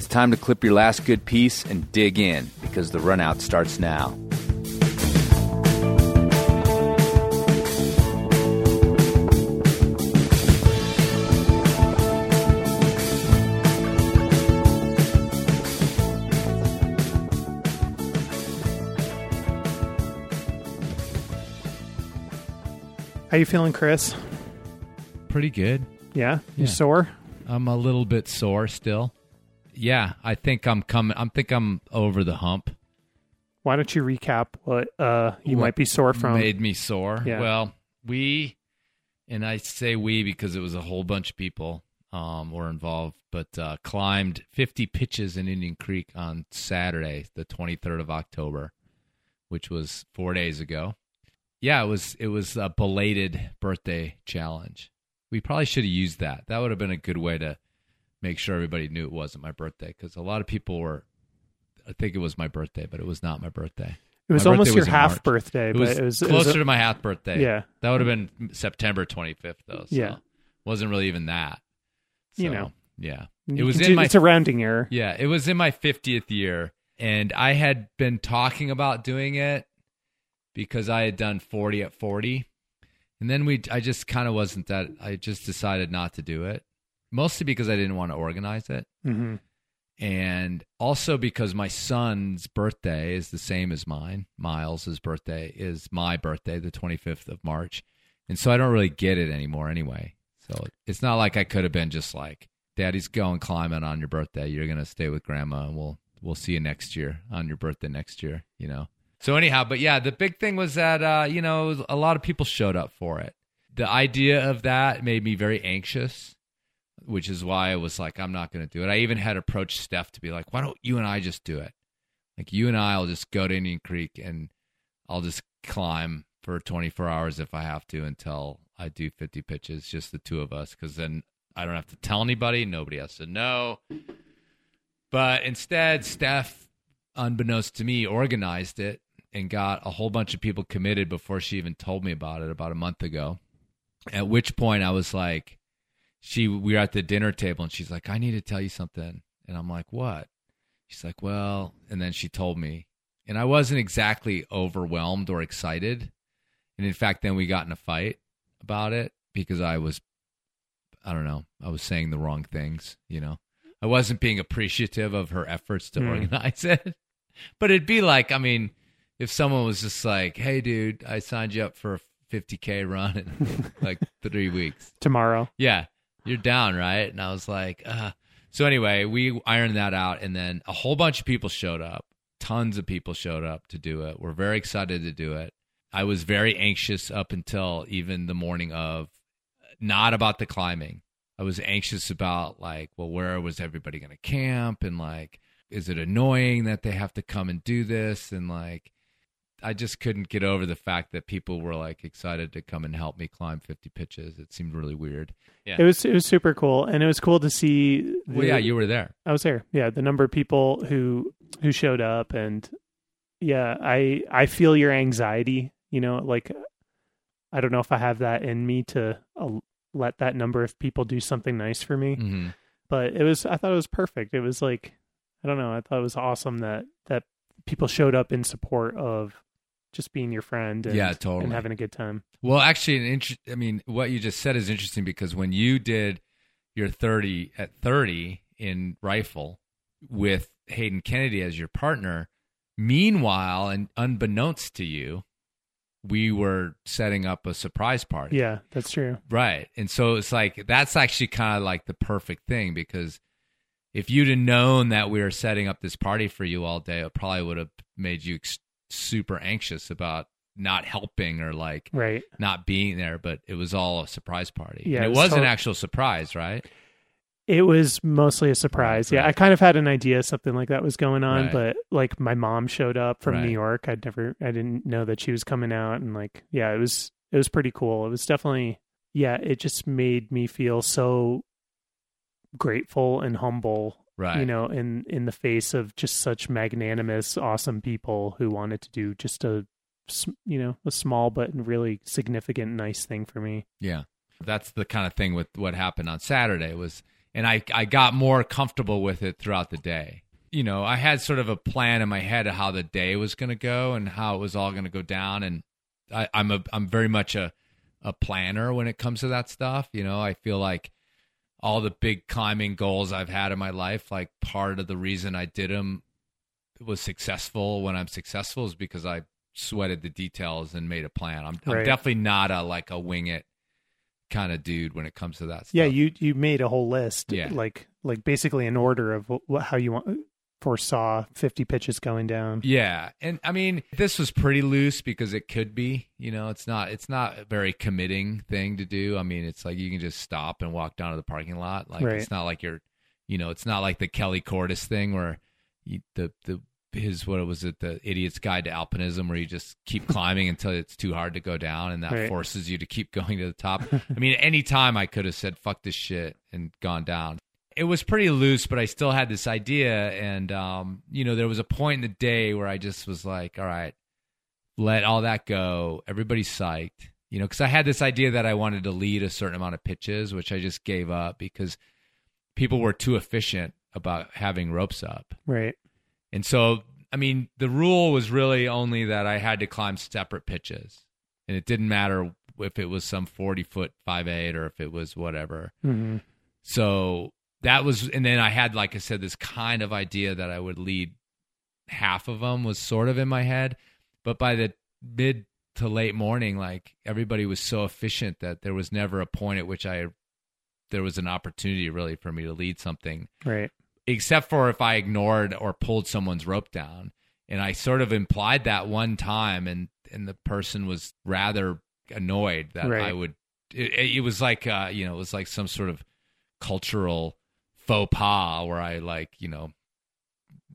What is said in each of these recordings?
It's time to clip your last good piece and dig in because the runout starts now. How you feeling, Chris? Pretty good. Yeah, you Yeah. sore? I'm a little bit sore still. Yeah, I think I'm coming. I think I'm over the hump. Why don't you recap what uh, you What might be sore from? Made me sore. Yeah. Well, we, and I say we because it was a whole bunch of people um, were involved, but uh, climbed 50 pitches in Indian Creek on Saturday, the 23rd of October, which was four days ago. Yeah, it was it was a belated birthday challenge. We probably should have used that. That would have been a good way to make sure everybody knew it wasn't my birthday because a lot of people were. I think it was my birthday, but it was not my birthday. it was my almost your was half March. birthday, It but was, it was closer it was a- to my half birthday. Yeah. that would have been September 25th, though. So Yeah. wasn't really even that. You know. yeah, it was in do- my It's a rounding error. yeah, it was in my 50th year, and I had been talking about doing it because I had done 40 at 40, and then we I just kind of wasn't that. I just decided not to do it, mostly because I didn't want to organize it hmm and also because my son's birthday is the same as mine. Miles's birthday is my birthday, the 25th of March. And so I don't really get it anymore anyway. So it's not like I could have been just like, Daddy's going climbing on your birthday. You're going to stay with grandma and we'll we'll see you next year on your birthday next year, you know. So anyhow, but yeah, the big thing was that uh, you know, a lot of people showed up for it. The idea of that made me very anxious which is why I was like, I'm not going to do it. I even had approached Steph to be like, why don't you and I just do it? Like, you and I will just go to Indian Creek and I'll just climb for 24 hours if I have to until I do 50 pitches, just the two of us, because then I don't have to tell anybody. Nobody has to know. But instead, Steph, unbeknownst to me, organized it and got a whole bunch of people committed before she even told me about it about a month ago. At which point I was like, she we were at the dinner table and she's like, I need to tell you something. And I'm like, what? She's like, well, and then she told me. And I wasn't exactly overwhelmed or excited. And in fact, then we got in a fight about it because I was, I don't know, I was saying the wrong things, you know. I wasn't being appreciative of her efforts to Hmm. organize it. But it'd be like, I mean, if someone was just like, hey, dude, I signed you up for a 50K run in like three weeks. Tomorrow. Yeah, you're down, right? And I was like, uh. so anyway, we ironed that out, and then a whole bunch of people showed up. Tons of people showed up to do it. We're very excited to do it. I was very anxious up until even the morning of, not about the climbing. I was anxious about like, well, where was everybody going to camp, and like, is it annoying that they have to come and do this, and like. I just couldn't get over the fact that people were like excited to come and help me climb 50 pitches. It seemed really weird. Yeah. It was it was super cool, and it was cool to see. The, Well, yeah, you were there. I was there. Yeah, the number of people who who showed up, and yeah, I I feel your anxiety. You know, like I don't know if I have that in me to uh, let that number of people do something nice for me, hmm but it was I thought it was perfect. It was like I don't know. I thought it was awesome that that people showed up in support of just being your friend. And, Yeah, totally. and having a good time. Well, actually, an inter- I mean, what you just said is interesting because when you did your 30 at 30 in Rifle with Hayden Kennedy as your partner, meanwhile, and unbeknownst to you, we were setting up a surprise party. Yeah, that's true. Right. And so it's like that's actually kind of like the perfect thing because if you'd have known that we were setting up this party for you all day, it probably would have made you ex- super anxious about not helping or like Right. not being there, but it was all a surprise party. Yeah, And it was was an actual surprise, right? It was mostly a surprise. Right, Yeah. I kind of had an idea something like that was going on, Right. but like my mom showed up from Right. New York. I'd never I didn't know that she was coming out and like yeah, it was it was pretty cool. It was definitely yeah, it just made me feel so grateful and humble, Right. you know, in in the face of just such magnanimous awesome people who wanted to do just a you know, a small but really significant nice thing for me. Yeah. That's the kind of thing with what happened on Saturday was and I I got more comfortable with it throughout the day. You know, I had sort of a plan in my head of how the day was going to go and how it was all going to go down, and I, I'm a I'm very much a a planner when it comes to that stuff. You know, I feel like all the big climbing goals I've had in my life, like part of the reason I did them was successful when I'm successful is because I sweated the details and made a plan. I'm, I'm definitely not a like a wing it kind of dude when it comes to that stuff. Yeah, you you made a whole list. Yeah. like like basically an order of wh- wh- how you want foresaw fifty pitches going down. Yeah, and I mean this was pretty loose because it could be. You know, it's not it's not a very committing thing to do. I mean, it's like you can just stop and walk down to the parking lot. Like Right. it's not like you're, you know, it's not like the Kelly Cordes thing where you, the the his what was it the idiot's guide to alpinism where you just keep climbing until it's too hard to go down and that Right. forces you to keep going to the top. I mean, any time I could have said fuck this shit and gone down. It was pretty loose, but I still had this idea and um, you know, there was a point in the day where I just was like, all right, let all that go. Everybody's psyched. You know, because I had this idea that I wanted to lead a certain amount of pitches, which I just gave up because people were too efficient about having ropes up. Right. And so, I mean, the rule was really only that I had to climb separate pitches. And it didn't matter if it was some 40 foot 5'8 or if it was whatever. hmm So that was, and then I had, like I said, this kind of idea that I would lead half of them was sort of in my head. But by the mid to late morning, like everybody was so efficient that there was never a point at which I, there was an opportunity really for me to lead something Right. except for if I ignored or pulled someone's rope down. And I sort of implied that one time, and and the person was rather annoyed that Right. I would. It, it was like uh, you know, it was like some sort of cultural faux pas where I like you know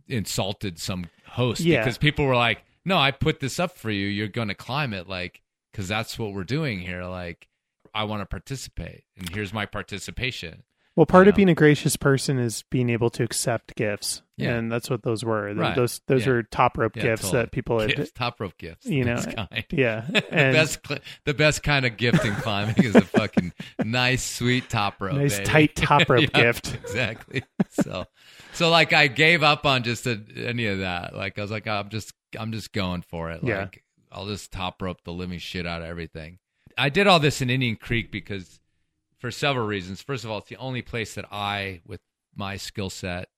insulted some host Yeah. because people were like, "No, I put this up for you. You're going to climb it, like because that's what we're doing here. Like, I want to participate, and here's my participation." Well, part of know? being a gracious person is being able to accept gifts, Yeah. and that's what those were. Right. Those those Yeah. are top rope Yeah, gifts totally. that people had. gifts, top rope gifts. you know, kind. Yeah, the best, the best kind of gift in climbing is a fucking nice, sweet top rope. nice baby. tight top rope gift. Exactly. So, so like I gave up on just a, any of that. Like I was like, I'm just, I'm just going for it. Yeah. Like I'll just top rope the living shit out of everything. I did all this in Indian Creek because, for several reasons. First of all, it's the only place that I, with my skill set,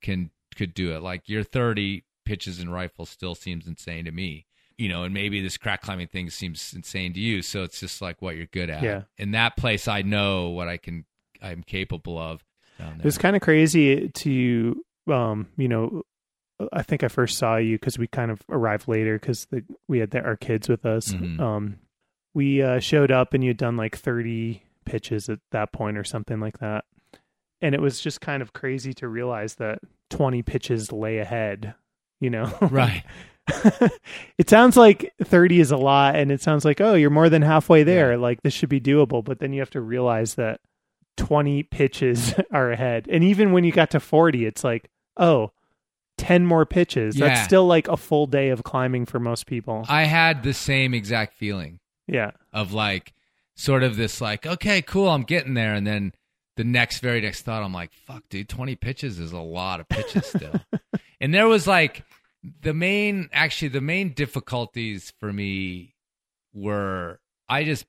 can could do it. Like your 30 pitches and rifles still seems insane to me. You know, and maybe this crack climbing thing seems insane to you. So it's just like what you're good at. Yeah. In that place, I know what I can, I'm capable of. Down It was kind of crazy to, um, you know, I think I first saw you because we kind of arrived later because we had the, our kids with us. Mhm. Um, we uh, showed up and you'd done like 30 pitches at that point or something like that. And it was just kind of crazy to realize that 20 pitches lay ahead, you know? right. it sounds like 30 is a lot and it sounds like, oh, you're more than halfway there. Like this should be doable. But then you have to realize that 20 pitches are ahead. And even when you got to 40, it's like, oh, 10 more pitches. Yeah. That's still like a full day of climbing for most people. I had the same exact feeling yeah. of like, sort of this like, okay, cool, I'm getting there. And then the next, very next thought, I'm like, fuck, dude, 20 pitches is a lot of pitches still. and there was like, the main, actually, the main difficulties for me were I just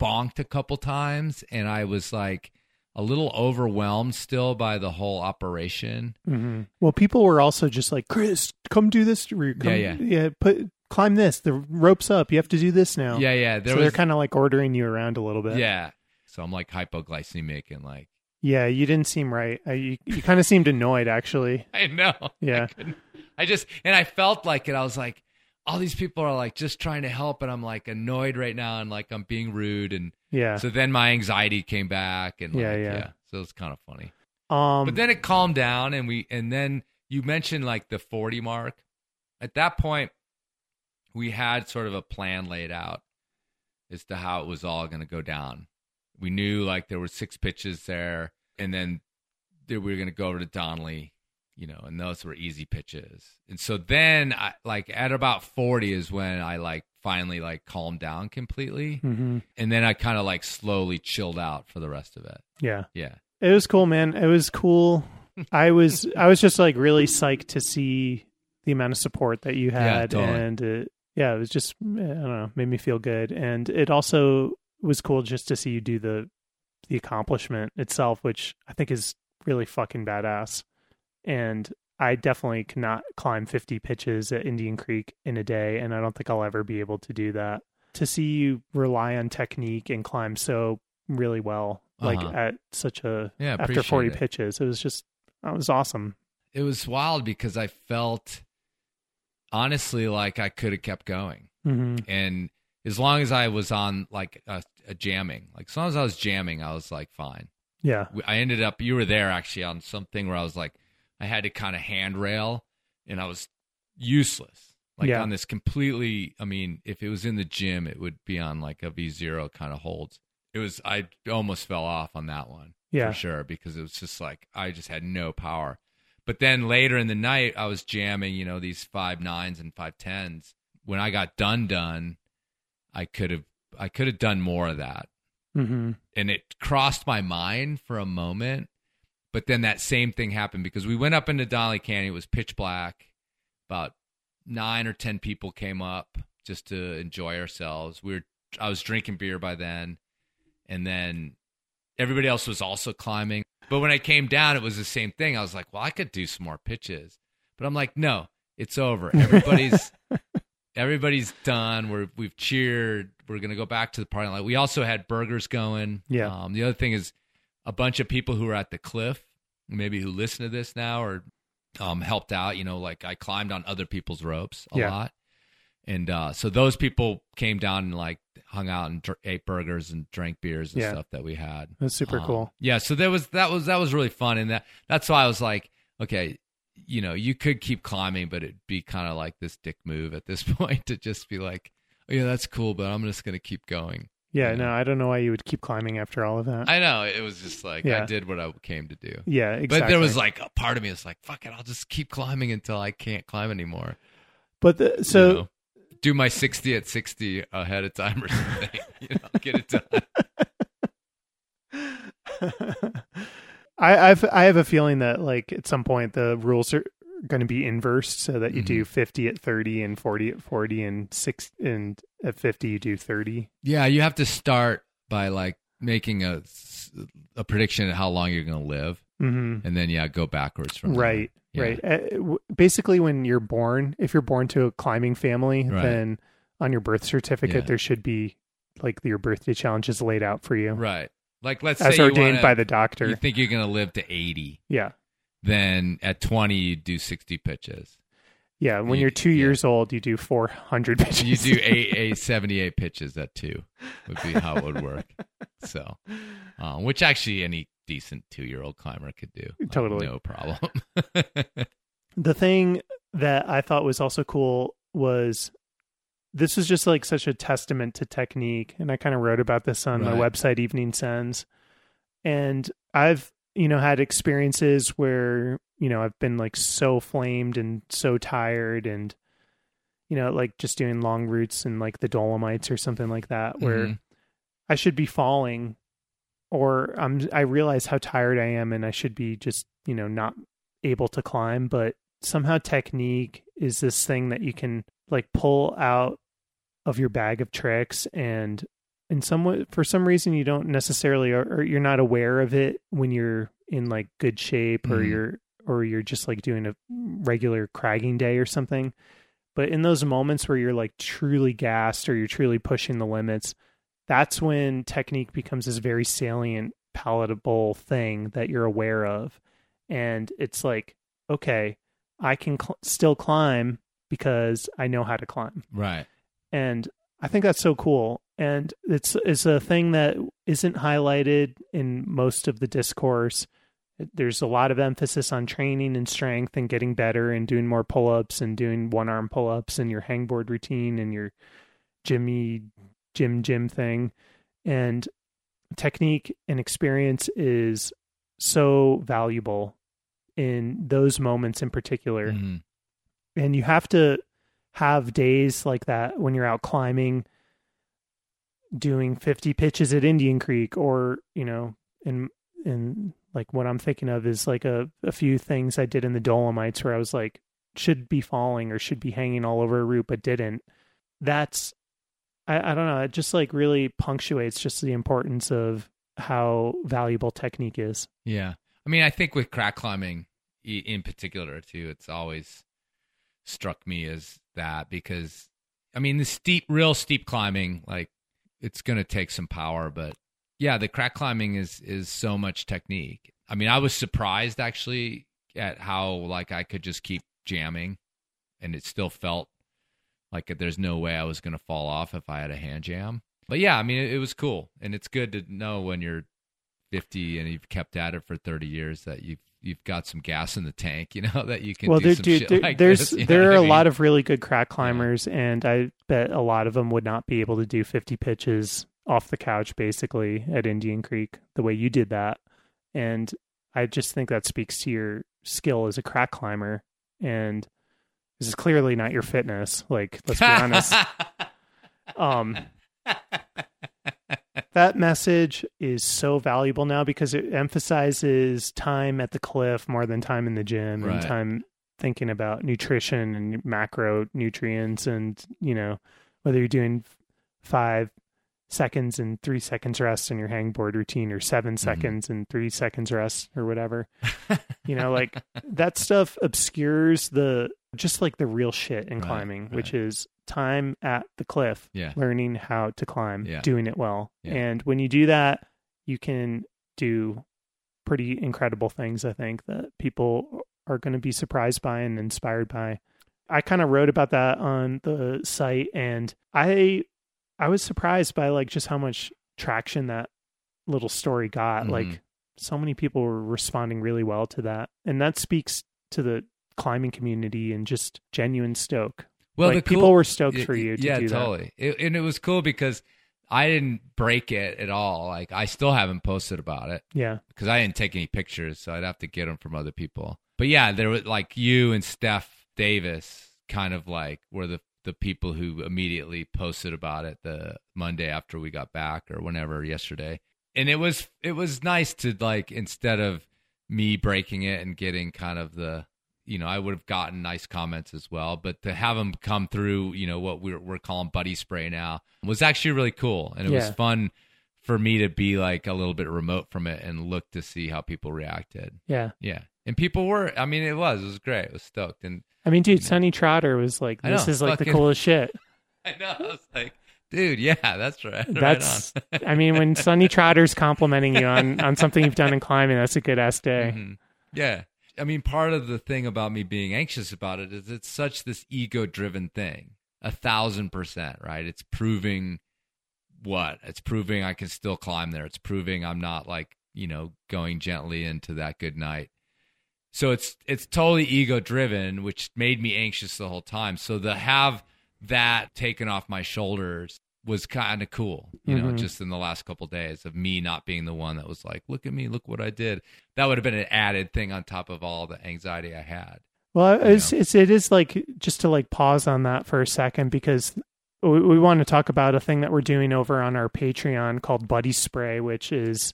bonked a couple times and I was like a little overwhelmed still by the whole operation. hmm Well, people were also just like, Chris, come do this. Come, Yeah, yeah. Yeah. Put, climb this. The rope's up. You have to do this now. Yeah, yeah. There so was, they're kind of like ordering you around a little bit. yeah. So I'm like hypoglycemic and like, Yeah. You didn't seem right. I, you you kind of seemed annoyed, actually. I know. Yeah. I, I just and I felt like it. I was like, all these people are like just trying to help, and I'm like annoyed right now, and like I'm being rude, and Yeah. so then my anxiety came back, and like, Yeah, yeah, yeah. So it's kind of funny, um, but then it calmed down, and we and then you mentioned like the 40 mark. At that point, we had sort of a plan laid out as to how it was all going to go down. We knew like there were six pitches there, and then we were going to go over to Donnelly, you know, and those were easy pitches. And so then, I, like at about forty is when I like finally like calmed down completely, mhm. and then I kind of like slowly chilled out for the rest of it. Yeah. Yeah, It was cool, man. It was cool. I was I was just like really psyched to see the amount of support that you Yeah, had, totally. and uh, yeah, it was just I don't know, made me feel good, and it also was cool just to see you do the the accomplishment itself, which I think is really fucking badass. And I definitely cannot climb 50 pitches at Indian Creek in a day, and I don't think I'll ever be able to do that. To see you rely on technique and climb so really well, like Uh-huh. at such a Yeah, after 40 it. pitches, it was just that was awesome. It was wild because I felt honestly like I could have kept going. hmm And as long as I was on like a, a jamming, like as long as I was jamming, I was like fine. Yeah, I ended up, you were there actually on something where I was like, I had to kind of handrail and I was useless. Like Yeah. on this completely, I mean, if it was in the gym, it would be on like a V0 kind of holds. It was, I almost fell off on that one yeah, for sure because it was just like, I just had no power. But then later in the night, I was jamming, you know, these five nines and five tens. When I got done, done, I could have, I could have done more of that hmm and it crossed my mind for a moment. But then that same thing happened because we went up into Donnelly Canyon. It was pitch black. About nine or ten people came up just to enjoy ourselves. We were I was drinking beer by then, and then everybody else was also climbing. But when I came down, it was the same thing. I was like, well, I could do some more pitches, but I'm like, no, it's over. Everybody's everybody's done. We're we've cheered. We're gonna go back to the parking lot. We also had burgers going. Yeah. Um, the other thing is a bunch of people who are at the cliff, maybe who listen to this now or um, helped out. You know, like I climbed on other people's ropes a Yeah. lot, and uh, so those people came down and like hung out and dr- ate burgers and drank beers and Yeah. stuff that we had. was super Um, cool. Yeah, so there was that was that was really fun, and that that's why I was like, okay, you know, you could keep climbing, but it'd be kind of like this dick move at this point to just be like, oh, yeah, that's cool, but I'm just gonna keep going. Yeah, yeah. no, I don't know why you would keep climbing after all of that. I know it was just like Yeah. I did what I came to do. yeah, exactly. But there was like a part of me was like, fuck it, I'll just keep climbing until I can't climb anymore. but the, so you know? Do my 60 at 60 ahead of time or something. you know, get it done. I I've I have a feeling that like at some point the rules are going to be inversed so that you do Mm-hmm. 50 at 30 and 40 at 40 and 6 and at 50 you do 30. Yeah, you have to start by like making a a prediction of how long you're going to live, Mhm. and then yeah, go backwards from there. Right. Yeah. Right. Uh, basically when you're born, if you're born to a climbing family, Right. then on your birth certificate Yeah. there should be like your birthday challenges laid out for you Right. Like let's as say you ordained wanna- by the doctor. You think you're going to live to 80, yeah. then at 20 you do 60 pitches. Yeah, when You- you're 2 yeah. years old, you do 400 pitches. You do a, a 78 pitches at two would be how it would work. So, um, which actually any decent two year old climber could do. Totally. no problem. the thing that I thought was also cool was this was just like such a testament to technique. And I kind of wrote about this on my website, Evening Sends. And I've, you know, had experiences where, you know, I've been like so flamed and so tired and, you know, like just doing long routes and like the Dolomites or something like that, where Mhm. I should be falling or I'm I realize how tired I am and I should be just, you know, not able to climb, but somehow technique is this thing that you can like pull out of your bag of tricks and in some way for some reason you don't necessarily or, or you're not aware of it when you're in like good shape or Mhm. you're or you're just like doing a regular cragging day or something. But in those moments where you're like truly gassed or you're truly pushing the limits, that's when technique becomes this very salient, palatable thing that you're aware of. And it's like, okay, I can cl- still climb because I know how to climb. Right. And I think that's so cool. And it's it's a thing that isn't highlighted in most of the discourse. There's a lot of emphasis on training and strength and getting better and doing more pull-ups and doing one-arm pull-ups and your hangboard routine and your Jimmy gym gym thing. And technique and experience is so valuable in those moments in particular Mhm. and you have to have days like that when you're out climbing doing 50 pitches at Indian Creek or you know in in Like what I'm thinking of is like a, a few things I did in the Dolomites where I was like, should be falling or should be hanging all over a route, but didn't. That's, I, I don't know, it just like really punctuates just the importance of how valuable technique is. Yeah. I mean, I think with crack climbing in particular, too, it's always struck me as that because, I mean, the steep, real steep climbing, like it's going to take some power, but yeah, the crack climbing is is so much technique. I mean, I was surprised actually at how like I could just keep jamming and it still felt like there's no way I was going to fall off if I had a hand jam. But yeah, I mean, it, it, was cool, and it's good to know when you're 50 and you've kept at it for 30 years that you've you've got some gas in the tank, you know, that you can. Well, do there, dude, there, like there's this, there are a mean? lot of really good crack climbers, and I bet a lot of them would not be able to do 50 pitches off the couch, basically at Indian Creek, the way you did that, and I just think that speaks to your skill as a crack climber, and this is clearly not your fitness. Like, let's be honest. Um, that message is so valuable now because it emphasizes time at the cliff more than time in the gym right. and time thinking about nutrition and macronutrients and you know whether you're doing five seconds and three seconds rest in your hangboard routine or 7 mm-hmm. seconds and three seconds rest or whatever you know like that stuff obscures the just like the real shit in right, climbing right. which is time at the cliff, yeah. learning how to climb, yeah. doing it well. Yeah. And when you do that, you can do pretty incredible things, I think, that people are going to be surprised by and inspired by. I kind of wrote about that on the site and I I was surprised by like just how much traction that little story got. Mm-hmm. Like so many people were responding really well to that. And that speaks to the climbing community and just genuine stoke well, like, people were stoked for you. To yeah, totally. It, and it was cool because I didn't break it at all. Like I still haven't posted about it. Yeah, because I didn't take any pictures, so I'd have to get them from other people. But yeah, there was like you and Steph Davis, kind of like were the the people who immediately posted about it the Monday after we got back or whenever yesterday. And it was it was nice to like instead of me breaking it and getting kind of the you know, I would have gotten nice comments as well. But to have them come through, you know, what we're we're calling buddy spray now was actually really cool, and it yeah. was fun for me to be like a little bit remote from it and look to see how people reacted. Yeah, yeah, and people were. I mean, it was it was great. It was stoked, and I mean, dude, Sonny Trotter was like, "This know, is like fucking, the coolest shit." I know. I was like. Dude, yeah, that's right. That's, right I mean, when Sonny Trotter's complimenting you on on something you've done in climbing, that's a good ass day. Mm-hmm. Yeah, I mean, part of the thing about me being anxious about it is it's such this ego driven thing. A thousand percent, right? It's proving what? It's proving I can still climb there. It's proving I'm not like, you know, going gently into that good night. So it's it's totally ego driven, which made me anxious the whole time. So to have that taken off my shoulders was kind of cool, you know, mm-hmm. just in the last couple of days of me not being the one that was like, "Look at me, look what I did." That would have been an added thing on top of all the anxiety I had. Well, it's, it's it is like just to like pause on that for a second because we, we want to talk about a thing that we're doing over on our Patreon called Buddy Spray, which is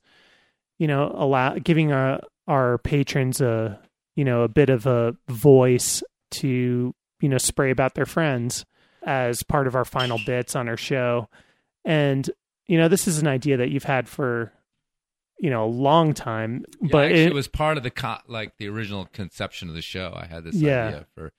you know allow giving our our patrons a you know a bit of a voice to you know spray about their friends as part of our final bits on our show. And, you know, this is an idea that you've had for, you know, a long time. Yeah, but it, it, was part of the, co- like, the original conception of the show. I had this yeah. idea for.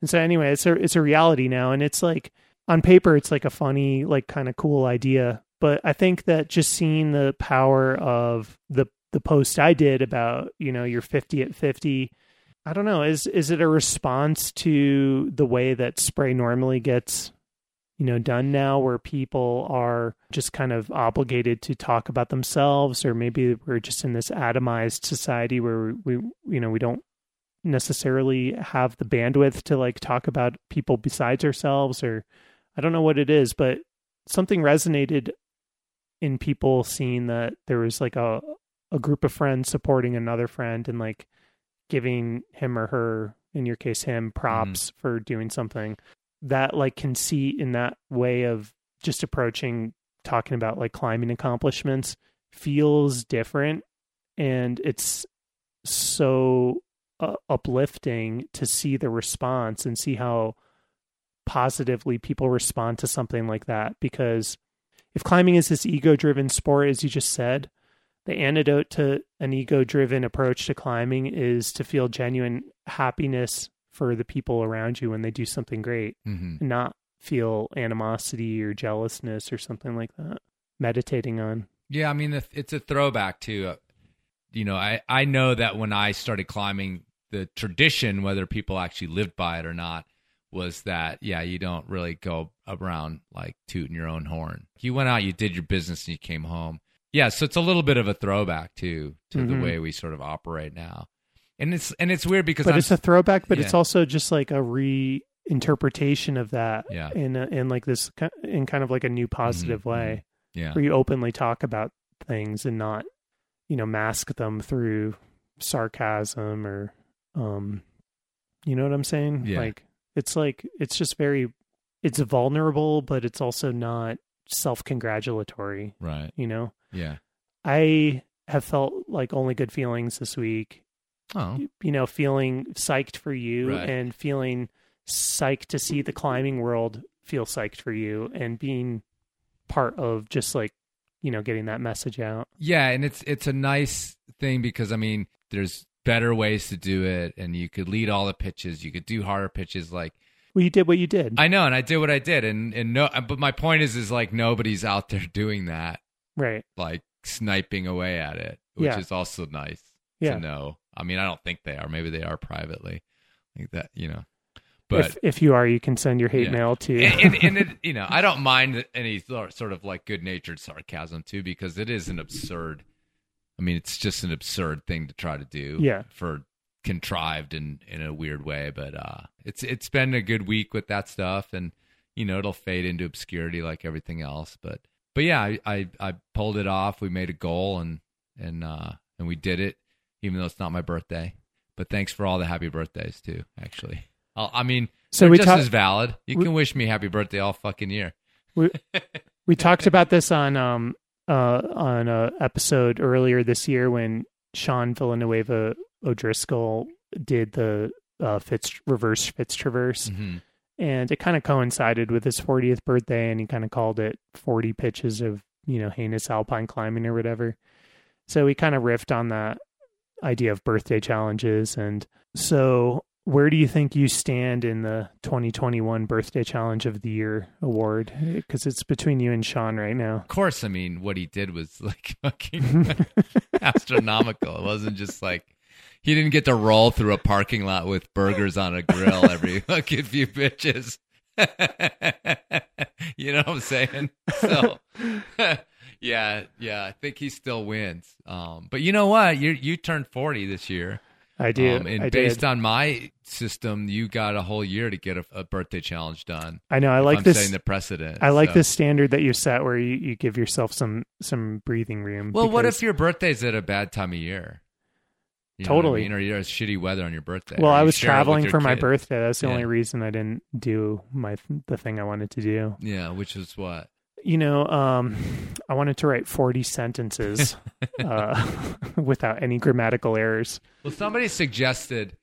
And so, anyway, it's a, it's a reality now. And it's like, on paper, it's like a funny, like, kind of cool idea. But I think that just seeing the power of the, the post I did about, you know, you're 50 at 50 I don't know. Is is it a response to the way that spray normally gets, you know, done now, where people are just kind of obligated to talk about themselves, or maybe we're just in this atomized society where we, you know, we don't necessarily have the bandwidth to like talk about people besides ourselves, or I don't know what it is, but something resonated in people seeing that there was like a a group of friends supporting another friend and like giving him or her, in your case, him props mm-hmm. for doing something. That like conceit in that way of just approaching talking about like climbing accomplishments feels different and it's so uh, uplifting to see the response and see how positively people respond to something like that because if climbing is this ego driven sport as you just said the antidote to an ego driven approach to climbing is to feel genuine happiness for the people around you when they do something great hmm and not feel animosity or jealousness or something like that meditating on Yeah, I mean it's- it's a throwback to, uh, you know, I I know that when I started climbing, the tradition, whether people actually lived by it or not, was that yeah, you don't really go around like tooting your own horn. You went out, you did your business, and you came home. Yeah, so it's a little bit of a throwback too to the Mhm. way we sort of operate now, and it's and it's weird because but I'm, it's a throwback but yeah. it's also just like a reinterpretation of that Yeah. in a, in like this in kind of like a new positive Mhm, way yeah where you openly talk about things and not you know mask them through sarcasm or um you know what i'm saying Yeah. like it's like it's just very it's vulnerable but it's also not self-congratulatory right you know yeah i have felt like only good feelings this week oh you know, feeling psyched for you Right. and feeling psyched to see the climbing world feel psyched for you and being part of just like, you know, getting that message out. Yeah, and it's it's a nice thing because I mean, there's better ways to do it, and you could lead all the pitches. You could do harder pitches. Like Well, you did what you did. I know, and I did what I did, and and no, but my point is, is like nobody's out there doing that, right. like sniping away at it, which Yeah. is also nice Yeah. to know. I mean, I don't think they are. Maybe they are privately, like that, you know. But if, if you are, you can send your hate Yeah. mail to. and, and, and it, you know, I don't mind any sort of like good natured sarcasm too, because it is an absurd. I mean, it's just an absurd thing to try to do. Yeah. For contrived in in a weird way, but uh, it's it's been a good week with that stuff, and you know, it'll fade into obscurity like everything else. But but yeah, I I, I pulled it off. We made a goal, and and uh, and we did it, even though it's not my birthday. But thanks for all the happy birthdays too. Actually, I'll, I mean, So we just talk- as valid. You we- can wish me happy birthday all fucking year. we talked about this on um uh on a episode earlier this year when Sean Villanueva O'Driscoll did the uh Fitz reverse Fitz traverse. Mm-hmm. And it kind of coincided with his 40th birthday and he kind of called it 40 pitches of you know heinous alpine climbing or whatever. So we kind of riffed on that idea of birthday challenges. And so where do you think you stand in the 2021 birthday challenge of the year award? Uh, because it's between you and sean right now. Of course, I mean, what he did was like fucking astronomical. It wasn't just like he didn't get to roll through a parking lot with burgers on a grill every fucking few bitches. you know what I'm saying? So, yeah, yeah, I think he still wins. Um, but you know what? You you turned 40 this year. i do Um, and i based did on my system, you got a whole year to get a, a birthday challenge done. i know i like I'm this setting the precedent. i like so. this standard that you set where you, you give yourself some some breathing room Well, what if your birthday's at a bad time of year? You know what I mean? Or you're shitty weather on your birthday. Well, I was share it with traveling for my birthday. That's the Yeah. only reason I didn't do my the thing I wanted to do. Yeah, which is what? You know, um, I wanted to write forty sentences uh, without any grammatical errors. Well, somebody suggested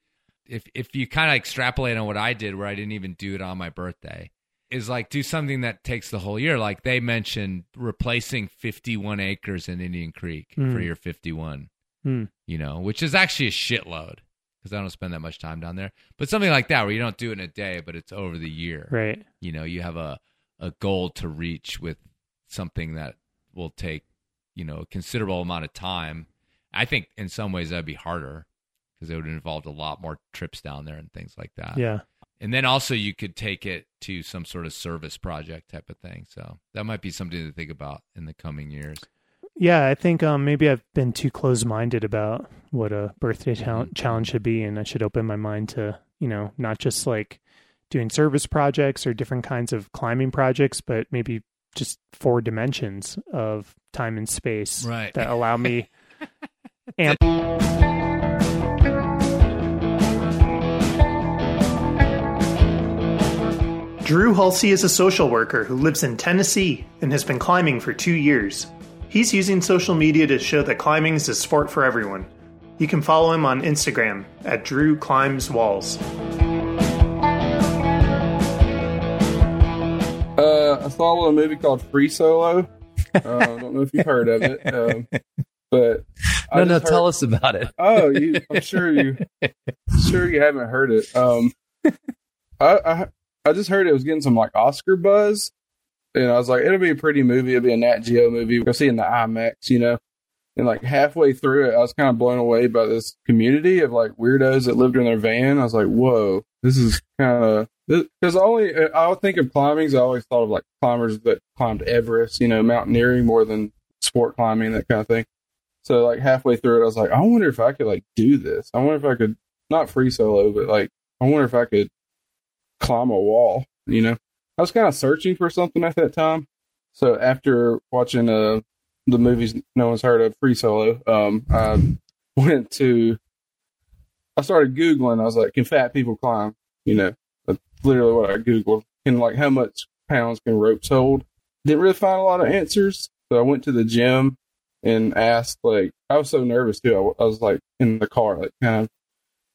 if if you kind of extrapolate on what I did, where I didn't even do it on my birthday, is like do something that takes the whole year. Like they mentioned replacing 51 anchors in Indian Creek for Hmm. your 51. Hmm. You know, which is actually a shitload because I don't spend that much time down there. But something like that, where you don't do it in a day, but it's over the year. Right. you know you have a a goal to reach with something that will take you know a considerable amount of time i think in some ways that'd be harder because it would involve a lot more trips down there and things like that Yeah. and then also you could take it to some sort of service project type of thing so that might be something to think about in the coming years Yeah, I think um, maybe I've been too close minded about what a birthday chal- Mhm. challenge should be, and I should open my mind to, you know, not just like doing service projects or different kinds of climbing projects, but maybe just four dimensions of time and space Right. that allow me. and Drew Hulsey is a social worker who lives in Tennessee and has been climbing for two years. He's using social media to show that climbing is a sport for everyone. You can follow him on Instagram at Drew Climbs Walls. Uh, I saw a movie called Free Solo. Uh, I don't know if you've heard of it, um, but I No, no, just tell us about it. Oh, you, I'm sure you, sure you haven't heard it. Um, I, I I just heard it was getting some like Oscar buzz, and I was like, it'll be a pretty movie. It'll be a Nat Geo movie. We'll see in the IMAX, you know. And like halfway through it, I was kind of blown away by this community of like weirdos that lived in their van. I was like, whoa, this is kind of because only I would think of climbing. I always thought of like climbers that climbed Everest, you know, mountaineering more than sport climbing, that kind of thing. So like halfway through it, I was like, I wonder if I could like do this. I wonder if I could not free solo, but like I wonder if I could climb a wall. You know, I was kind of searching for something at that time. So after watching uh the movies no one's heard of, free solo, um, I went to. I started googling. I was like, can fat people climb? You know, that's literally what I googled. And like, how much pounds can ropes hold? Didn't really find a lot of answers. So I went to the gym and asked like I was so nervous too. I, I was like in the car, like kind of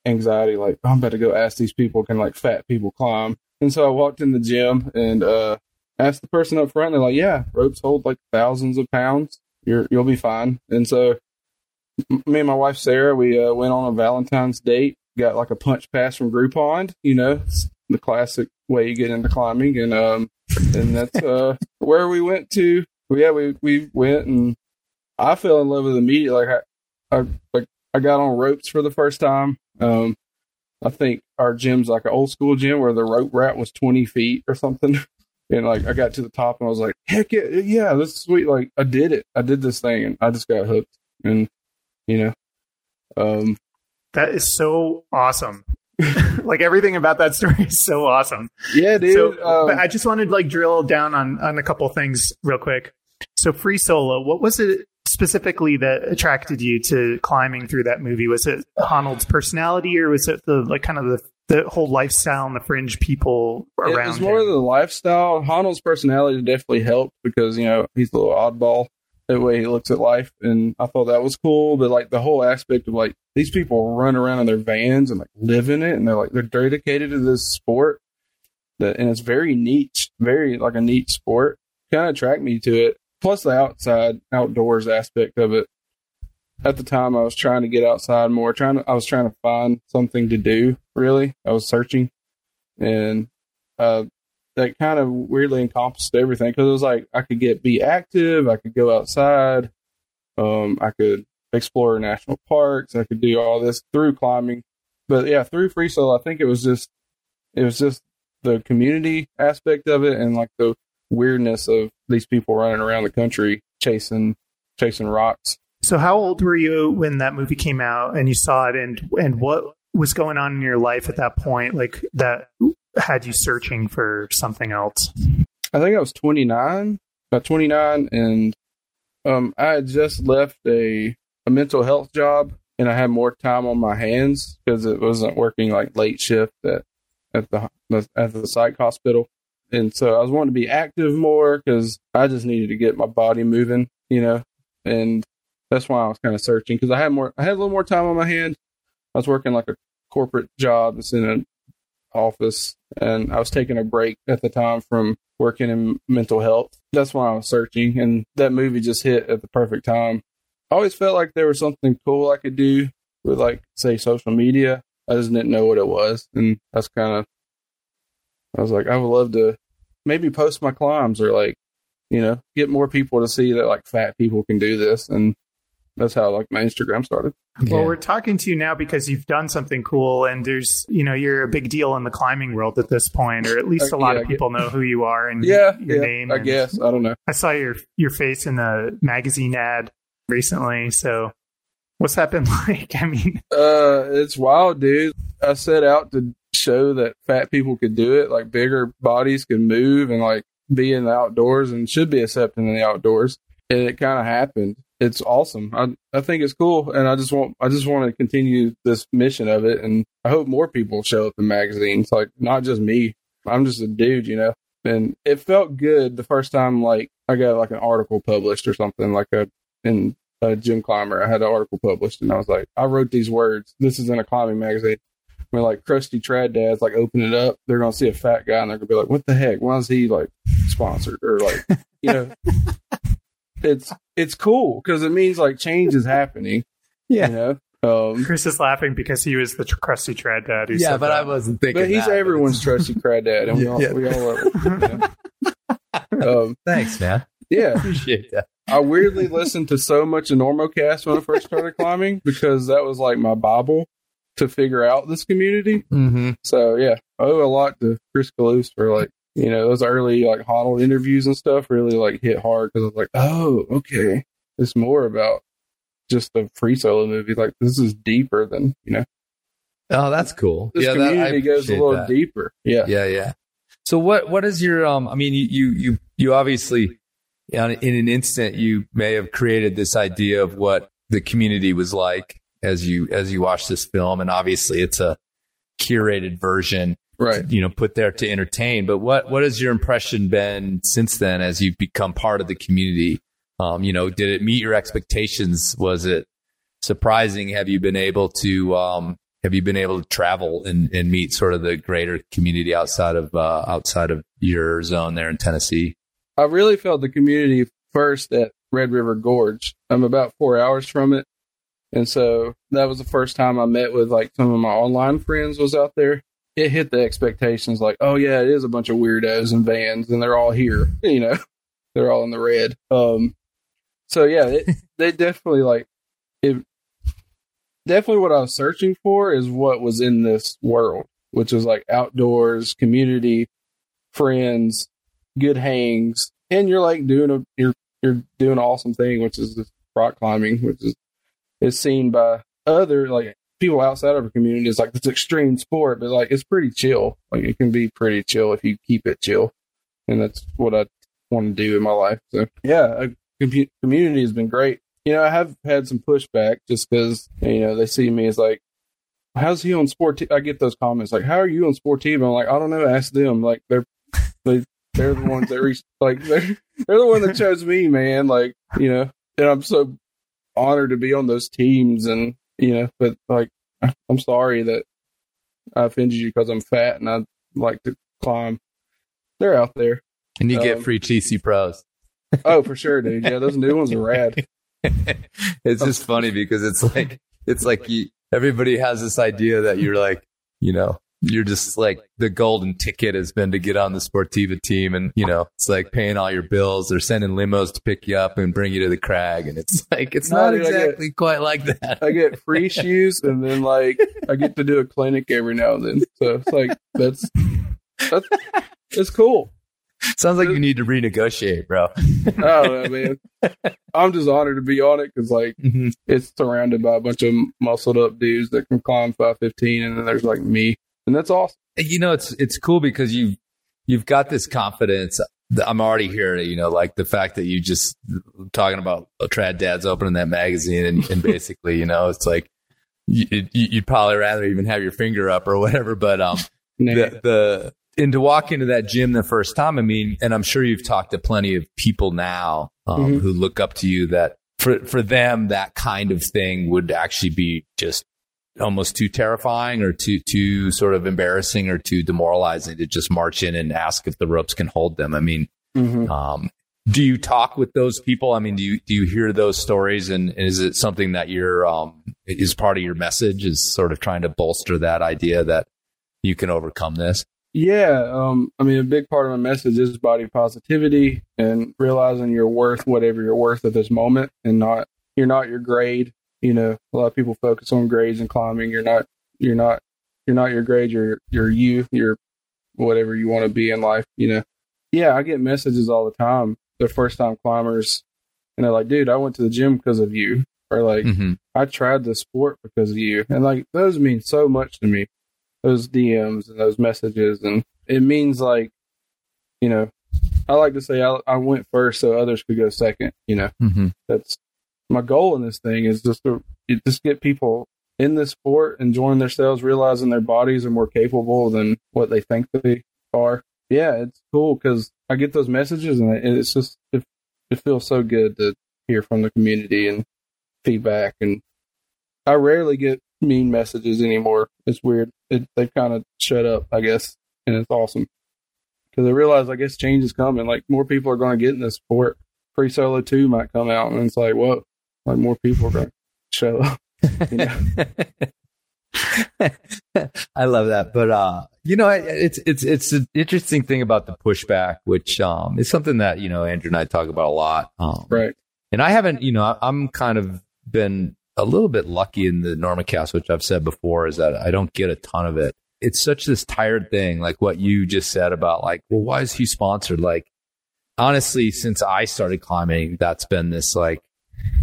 anxiety, like I'm about to go ask these people can like fat people climb. And so I walked in the gym and uh asked the person up front. And They're like, yeah, ropes hold like thousands of pounds. You're you'll be fine. And so m- me and my wife Sarah, we uh, went on a Valentine's date. Got like a punch pass from Groupon. You know, it's the classic way you get into climbing, and um and that's uh where we went to. Yeah, we we went and I fell in love with it immediately. Like I, I like I got on ropes for the first time. Um, I think our gym's like an old school gym where the rope wrap was twenty feet or something. And like I got to the top and I was like, heck yeah, yeah, this is sweet. Like I did it. I did this thing and I just got hooked. And you know, um, That is so awesome. like everything about that story is so awesome. yeah, dude. so, um, but I just wanted to like drill down on on a couple things real quick. So, free solo. What was it specifically that attracted you to climbing through that movie? Was it Honnold's personality, or was it the like kind of the the whole lifestyle and the fringe people around? It was more him? the lifestyle. Honnold's personality definitely helped because you know he's a little oddball the way he looks at life, and I thought that was cool. But like the whole aspect of like these people run around in their vans and like live in it, and they're like they're dedicated to this sport. That and it's very niche, very like a neat sport. Kind of attracted me to it. Plus the outside outdoors aspect of it. At the time, I was trying to get outside more. Trying to, I was trying to find something to do. Really, I was searching, and uh, that kind of weirdly encompassed everything because it was like I could get be active, I could go outside, um, I could explore national parks, I could do all this through climbing. But yeah, through free solo, I think it was just it was just the community aspect of it and like the weirdness of these people running around the country chasing chasing rocks. So, how old were you when that movie came out and you saw it, and and what was going on in your life at that point, like that had you searching for something else? I think I was 29, about 29, and um, I had just left a, a mental health job, and I had more time on my hands because it wasn't working like late shift at at the at the psych hospital, and so I was wanting to be active more because I just needed to get my body moving, you know, and that's why I was kind of searching because I had more, I had a little more time on my hand. I was working like a corporate job that's in an office, and I was taking a break at the time from working in mental health. That's why I was searching, and that movie just hit at the perfect time. I always felt like there was something cool I could do with, like, say, social media. I just didn't know what it was, and that's kind of. I was like, I would love to maybe post my climbs or like, you know, get more people to see that like fat people can do this, and that's how like my Instagram started. Well, we're talking to you now because you've done something cool, and there's, you know, you're a big deal in the climbing world at this point, or at least a Uh, lot yeah, of people know who you are and Yeah, your yeah, name. I guess I don't know. I saw your your face in the magazine ad recently. So, what's that been like? I mean, Uh, it's wild, dude. I set out to show that fat people could do it, like bigger bodies can move and like be in the outdoors and should be accepted in the outdoors. And it kind of happened. It's awesome. I I think it's cool, and I just want I just want to continue this mission of it, and I hope more people show up in magazines, like not just me. I'm just a dude, you know. And it felt good the first time, like I got like an article published or something like a in uh, a gym climber. I had an article published, and I was like, I wrote these words. This is in a climbing magazine. I mean, like crusty trad dads, like open it up, they're gonna see a fat guy and they're gonna be like, "What the heck? Why is he like sponsored?" Or like, you know, it's it's cool because it means like change is happening. Yeah. you know. Um, Chris is laughing because he was the tr- crusty trad dad. Who yeah, said but that. I wasn't thinking. but he's that, everyone's trusty trad dad, and we all Yeah. we all love him. you know? um, Thanks, man. yeah, Appreciate that. I weirdly listened to so much of Enormocast when I first started climbing because that was like my Bible to figure out this community. Mm-hmm. So yeah, I owe a lot to Chris Kalous for like you know those early like Honnold interviews and stuff really like hit hard because I was like, oh okay, it's more about just the free solo movie. Like this is deeper than you know Oh, that's cool. this yeah, that- community goes a little that. deeper. Yeah. Yeah, yeah. So what what is your um I mean you you you, you obviously in an instant you may have created this idea of what the community was like as you as you watch this film and obviously it's a curated version right. you know put there to entertain but what what has your impression been since then as you've become part of the community um you know did it meet your expectations was it surprising have you been able to um have you been able to travel and, and meet sort of the greater community outside of uh, outside of your zone there in Tennessee? I really felt the community first at Red River Gorge. I'm about four hours from it. And so that was the first time I met with like some of my online friends was out there. It hit the expectations like, oh yeah, it is a bunch of weirdos and vans and they're all here, you know, they're all in the red. Um, so yeah, it, they definitely like it. Definitely what I was searching for is what was in this world, which was like outdoors, community, friends, good hangs, and you're like doing a you're you're doing an awesome thing, which is rock climbing, which is is seen by other like people outside of our community as like this extreme sport, but like it's pretty chill. Like it can be pretty chill if you keep it chill, and that's what I want to do in my life. So yeah, a com- community has been great. You know, I have had some pushback just because you know they see me as like how's he on sport? I get those comments like, "How are you on Sportiva?" I'm like, I don't know. Ask them. Like they're they they're the ones that re- like they're they're the one that chose me, man. Like you know, and I'm so honored to be on those teams, and you know, but like I'm sorry that I offended you because I'm fat and I like to climb. They're out there. And you Um, get free TC Pros. Oh, for sure, dude. Yeah, those new ones are rad. it's just funny because it's like it's like you, everybody has this idea that you're like you know you're just like the golden ticket has been to get on the Sportiva team, and you know it's like paying all your bills. They're sending limos to pick you up and bring you to the crag, and it's like it's No, not I get- exactly quite like that. I get free shoes, and then like I get to do a clinic every now and then. So it's like that's that's it's cool. Sounds like you need to renegotiate, bro. I don't know, man. I'm just honored to be on it because like Mhm. it's surrounded by a bunch of muscled up dudes that can climb 515, and then there's like me, and that's awesome. you know it's it's cool because you you've got this confidence i'm already hearing it you know like the fact that you just talking about trad dads opening that magazine and, and basically you know it's like you, you'd probably rather even have your finger up or whatever but um the, the and to walk into that gym the first time i mean and i'm sure you've talked to plenty of people now um, Mhm. who look up to you that for for them that kind of thing would actually be just almost too terrifying or too too sort of embarrassing or too demoralizing to just march in and ask if the ropes can hold them. I mean, Mhm. um, do you talk with those people? I mean, do you do you hear those stories, and is it something that you're um, is part of your message? Is sort of trying to bolster that idea that you can overcome this? Yeah, um, I mean, a big part of my message is body positivity and realizing you're worth whatever you're worth at this moment, and not you're not your grade. You know, a lot of people focus on grades and climbing. You're not, you're not, you're not your grade. You're you're you. You're whatever you want to be in life. You know, yeah, I get messages all the time. They're first time climbers, and they're like, "Dude, I went to the gym because of you," or like, Mm-hmm. I tried the sport because of you. And like those mean so much to me. Those DMs and those messages and it means like, you know, I like to say I, I went first so others could go second, you know. Mm-hmm. That's my goal in this thing is just to just get people in this sport enjoying themselves, realizing their bodies are more capable than what they think they are. Yeah, it's cool because I get those messages and it's just if it feels so good to hear from the community and feedback. And I rarely get mean messages anymore. It's weird. It, they've kind of shut up, I guess, and it's awesome because I realize I guess change is coming. Like more people are going to get in this sport. Free Solo Two might come out, and it's like, what? More people are going to show up. You know? I love that, but uh, you know, it's it's it's an interesting thing about the pushback, which um is something that you know Andrew and I talk about a lot. Um, right. And I haven't, you know, I'm kind of been a little bit lucky in the Enormocast, which I've said before, is that I don't get a ton of it. It's such this tired thing, like what you just said about like, well, why is he sponsored? Like, honestly, since I started climbing, that's been this like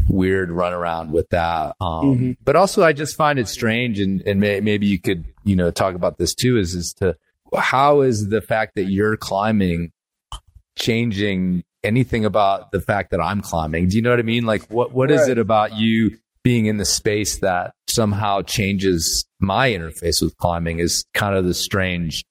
weird runaround with that. Um, Mm-hmm. But also, I just find it strange, and and may, maybe you could, you know, talk about this too. Is is to how is the fact that you're climbing changing anything about the fact that I'm climbing? Do you know what I mean? Like, what what is Right. it about you being in the space that somehow changes my interface with climbing? Is kind of the strange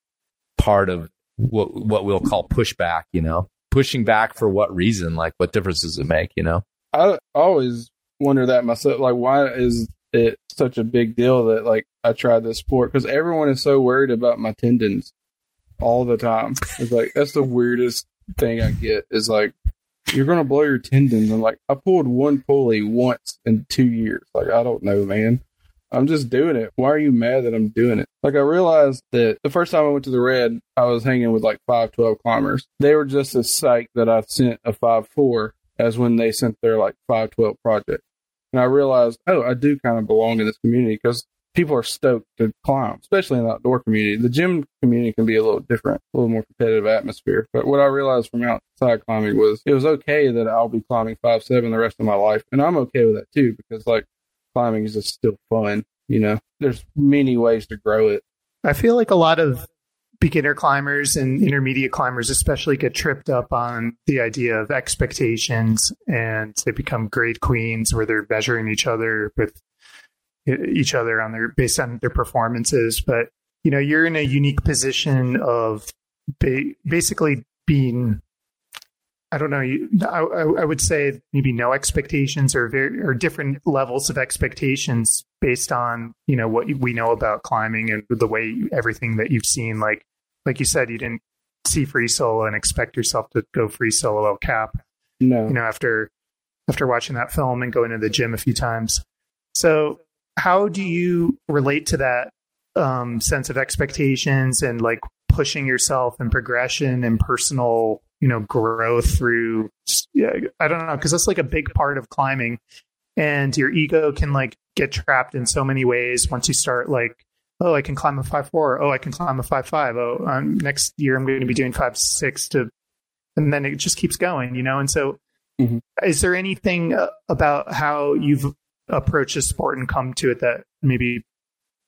part of what what we'll call pushback. You know, pushing back for what reason? Like, what difference does it make? You know? I always wonder that myself. Like, why is it such a big deal that like I tried this sport? Because everyone is so worried about my tendons all the time. It's like that's the weirdest thing I get. Is like you're gonna blow your tendons. I'm like I pulled one pulley once in two years. Like I don't know, man. I'm just doing it. Why are you mad that I'm doing it? Like I realized that the first time I went to the red, I was hanging with like five twelve climbers. They were just as psyched that I sent a five four as when they sent their like 512 project. And I realized, oh, I do kind of belong in this community because people are stoked to climb, especially in the outdoor community. The gym community can be a little different, a little more competitive atmosphere. But what I realized from outside climbing was it was okay that I'll be climbing five seven the rest of my life. And I'm okay with that too, because like climbing is just still fun. You know, there's many ways to grow it. I feel like a lot of beginner climbers and intermediate climbers especially get tripped up on the idea of expectations and they become grade queens where they're measuring each other with each other on their based on their performances. But you know you're in a unique position of ba- basically being I don't know. You, I, I would say maybe no expectations or very or different levels of expectations based on you know what we know about climbing and the way everything that you've seen. Like like you said, you didn't see free solo and expect yourself to go free solo El Cap. No, You know after after watching that film and going to the gym a few times. So how do you relate to that um, sense of expectations and like pushing yourself and progression and personal you know grow through yeah, i don't know because that's like a big part of climbing. And your ego can like get trapped in so many ways once you start like oh i can climb a 5-4 oh i can climb a five five oh um, next year i'm going to be doing five six to and then it just keeps going you know? And so Mhm. is there anything uh, about how you've approached the sport and come to it that maybe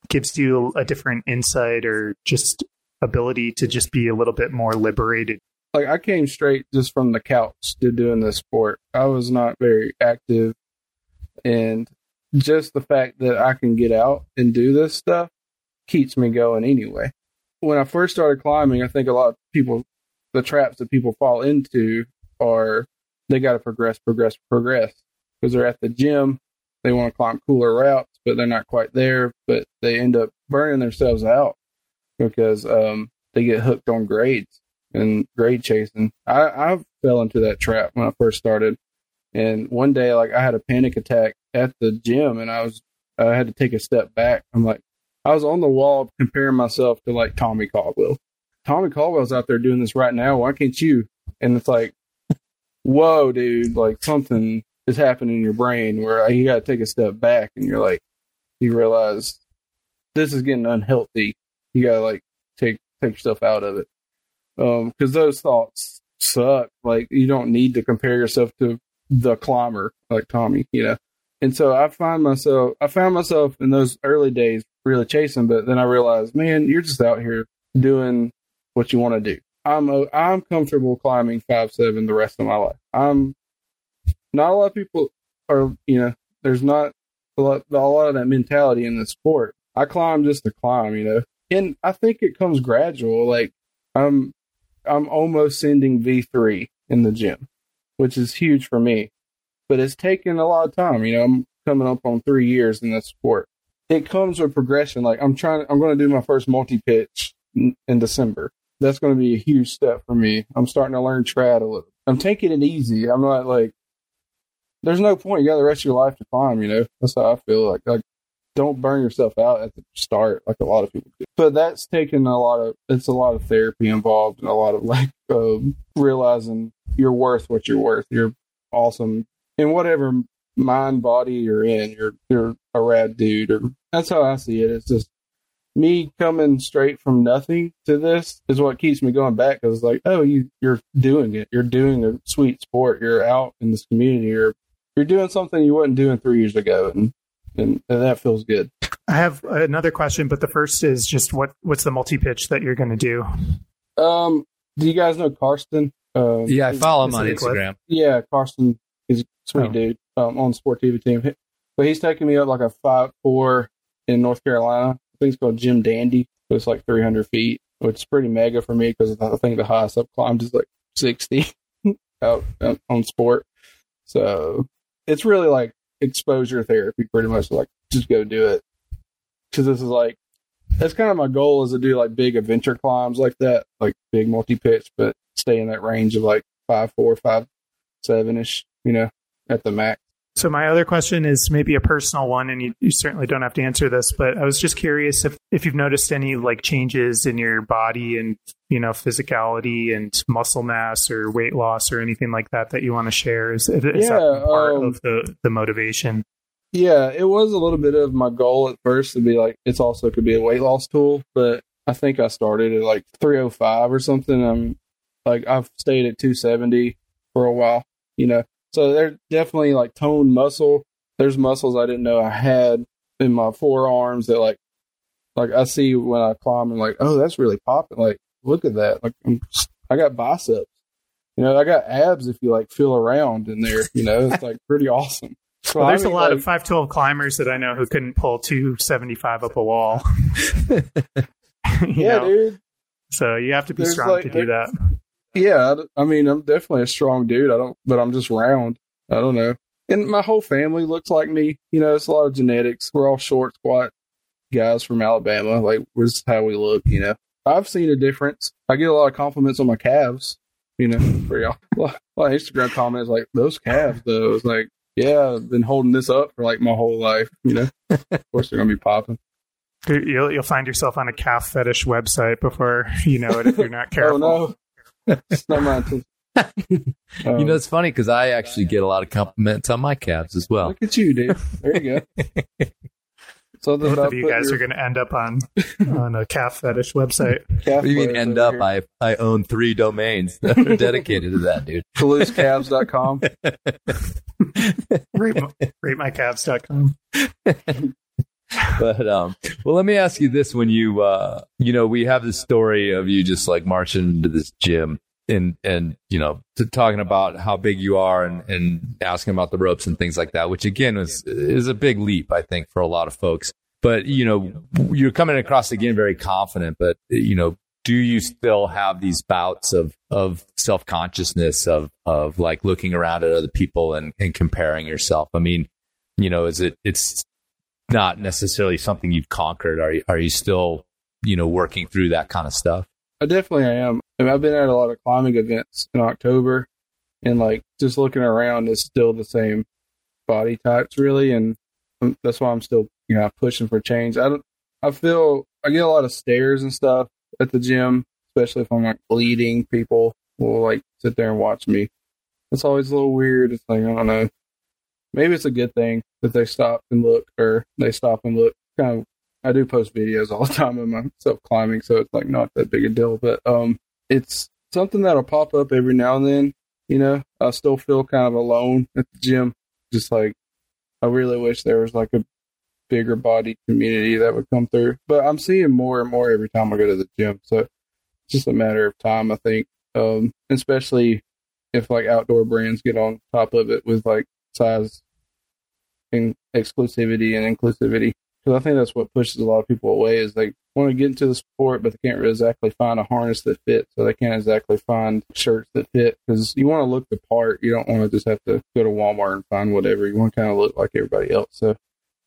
gives you a different insight or just ability to just be a little bit more liberated like I came straight just from the couch to doing this sport. I was not very active, and just the fact that I can get out and do this stuff keeps me going anyway. When I first started climbing, I think a lot of people, the traps that people fall into are they got to progress, progress, progress because they're at the gym. They want to climb cooler routes, but they're not quite there. But they end up burning themselves out because um, they get hooked on grades and grade chasing. I, I fell into that trap when I first started. And one day, like I had a panic attack at the gym, and I was I had to take a step back. I'm like, I was on the wall comparing myself to like Tommy Caldwell. Tommy Caldwell's out there doing this right now. Why can't you? And it's like, whoa, dude! Like something is happening in your brain where you got to take a step back, and you're like, you realize this is getting unhealthy. You got to like take take yourself out of it Um, because those thoughts suck. Like you don't need to compare yourself to the climber like Tommy, you know. And so I find myself, I found myself in those early days really chasing, but then I realized, man, you're just out here doing what you want to do. I'm a, I'm comfortable climbing five seven the rest of my life. I'm not a lot of people are, you know, there's not a lot, a lot of that mentality in the sport. I climb just to climb, you know, and I think it comes gradual. Like I'm I'm almost sending V3 in the gym. which is huge for me. But it's taken a lot of time. You know, I'm coming up on three years in this sport. It comes with progression. Like I'm trying, I'm going to do my first multi pitch in, December. That's going to be a huge step for me. I'm starting to learn trad a little. I'm taking it easy. I'm not like, there's no point. You got the rest of your life to climb. You know, that's how I feel. Like, like don't burn yourself out at the start like a lot of people do. But that's taken a lot of it's a lot of therapy involved and a lot of like um, realizing you're worth what you're worth. You're awesome in whatever mind body you're in. You're you're a rad dude. Or that's how I see it. It's just me coming straight from nothing to this is what keeps me going back because like oh you you're doing it. You're doing a sweet sport. You're out in this community. You're you're doing something you wasn't doing three years ago and and, and that feels good. I have another question, but the first is just what what's the multi pitch that you're going to do? Um, do you guys know Karsten? Uh, Yeah, I follow him on it clip? Instagram. yeah, Karsten is a sweet Oh. dude um, on the TV team. But he's taking me up like a five four in North Carolina. I think it's called Jim Dandy. But it's like 300 feet, which is pretty mega for me because I think the highest I've climbed is like 60 out, out on sport. So it's really like exposure therapy, pretty much. Like just go do it because this is like that's kind of my goal is to do like big adventure climbs like that, like big multi pitch, but stay in that range of like five four, five seven ish, you know, at the max. So my other question is maybe a personal one, and you, you certainly don't have to answer this, but I was just curious if if you've noticed any like changes in your body and you know physicality and muscle mass or weight loss or anything like that that you want to share. Is, is that Yeah, part um, of the the motivation? Yeah, it was a little bit of my goal at first to be like it's also could be a weight loss tool, but I think I started at like 305 or something. I'm like I've stayed at 270 for a while, you know. So they're definitely like toned muscle. There's muscles I didn't know I had in my forearms that like like I see when I climb and like, oh, that's really popping. Like, look at that. Like I'm, I got biceps. You know, I got abs if you like feel around in there, you know, it's like pretty awesome. So, Well, I there's a lot like- of 512 climbers that I know who couldn't pull 275 up a wall. Yeah, know? dude. So you have to be strong like- to do that. Yeah, I, I mean, I'm definitely a strong dude. I don't, but I'm just round. I don't know. And my whole family looks like me. You know, it's a lot of genetics. We're all short, squat guys from Alabama. Like, this is how we look. You know, I've seen a difference. I get a lot of compliments on my calves. You know, for y'all. A lot of Instagram comments like those calves. Though it's like, yeah, I've been holding this up for like my whole life. You know, of course they're gonna be popping. You'll, you'll find yourself on a calf fetish website before you know it if you're not Oh careful. no, it's not my intention. You Um, know, it's funny because I actually get a lot of compliments on my calves as well. Look at you, dude. There you go. Something Both of you guys your are going to end up on on a calf fetish website. calf What do you mean end up? here. I, I own three domains that are dedicated to that, dude. Toulousecavs.com. Rate, my, ratemycalves.com. But um, well, let me ask you this: When you uh, you know, we have this story of you just like marching into this gym and and you know, talking about how big you are and and asking about the ropes and things like that, which again is is a big leap, I think, for a lot of folks. But you know, you're coming across again very confident. But you know, do you still have these bouts of of self consciousness of of like looking around at other people and and comparing yourself? I mean, you know, is it it's not necessarily something you've conquered. Are you, are you still, you know, working through that kind of stuff? I definitely am. I mean, I've been at a lot of climbing events in October, and like just looking around, it's still the same body types, really, and that's why I'm still, you know, pushing for change. I don't. I feel I get a lot of stares and stuff at the gym, especially if I'm like bleeding. People will like sit there and watch me. It's always a little weird. It's like I don't know. Maybe it's a good thing that they stop and look, or they stop and look. Kind of I do post videos all the time of myself climbing, so it's like not that big a deal. But um, it's something that'll pop up every now and then. You know, I still feel kind of alone at the gym. Just like I really wish there was like a bigger body community that would come through. But I'm seeing more and more every time I go to the gym. So it's just a matter of time, I think. Um, especially if like outdoor brands get on top of it with like size and exclusivity and inclusivity because I think that's what pushes a lot of people away is they want to get into the sport, but they can't really exactly find a harness that fits, so they can't exactly find shirts that fit because you want to look the part. You don't want to just have to go to Walmart and find whatever. You want to kind of look like everybody else. So I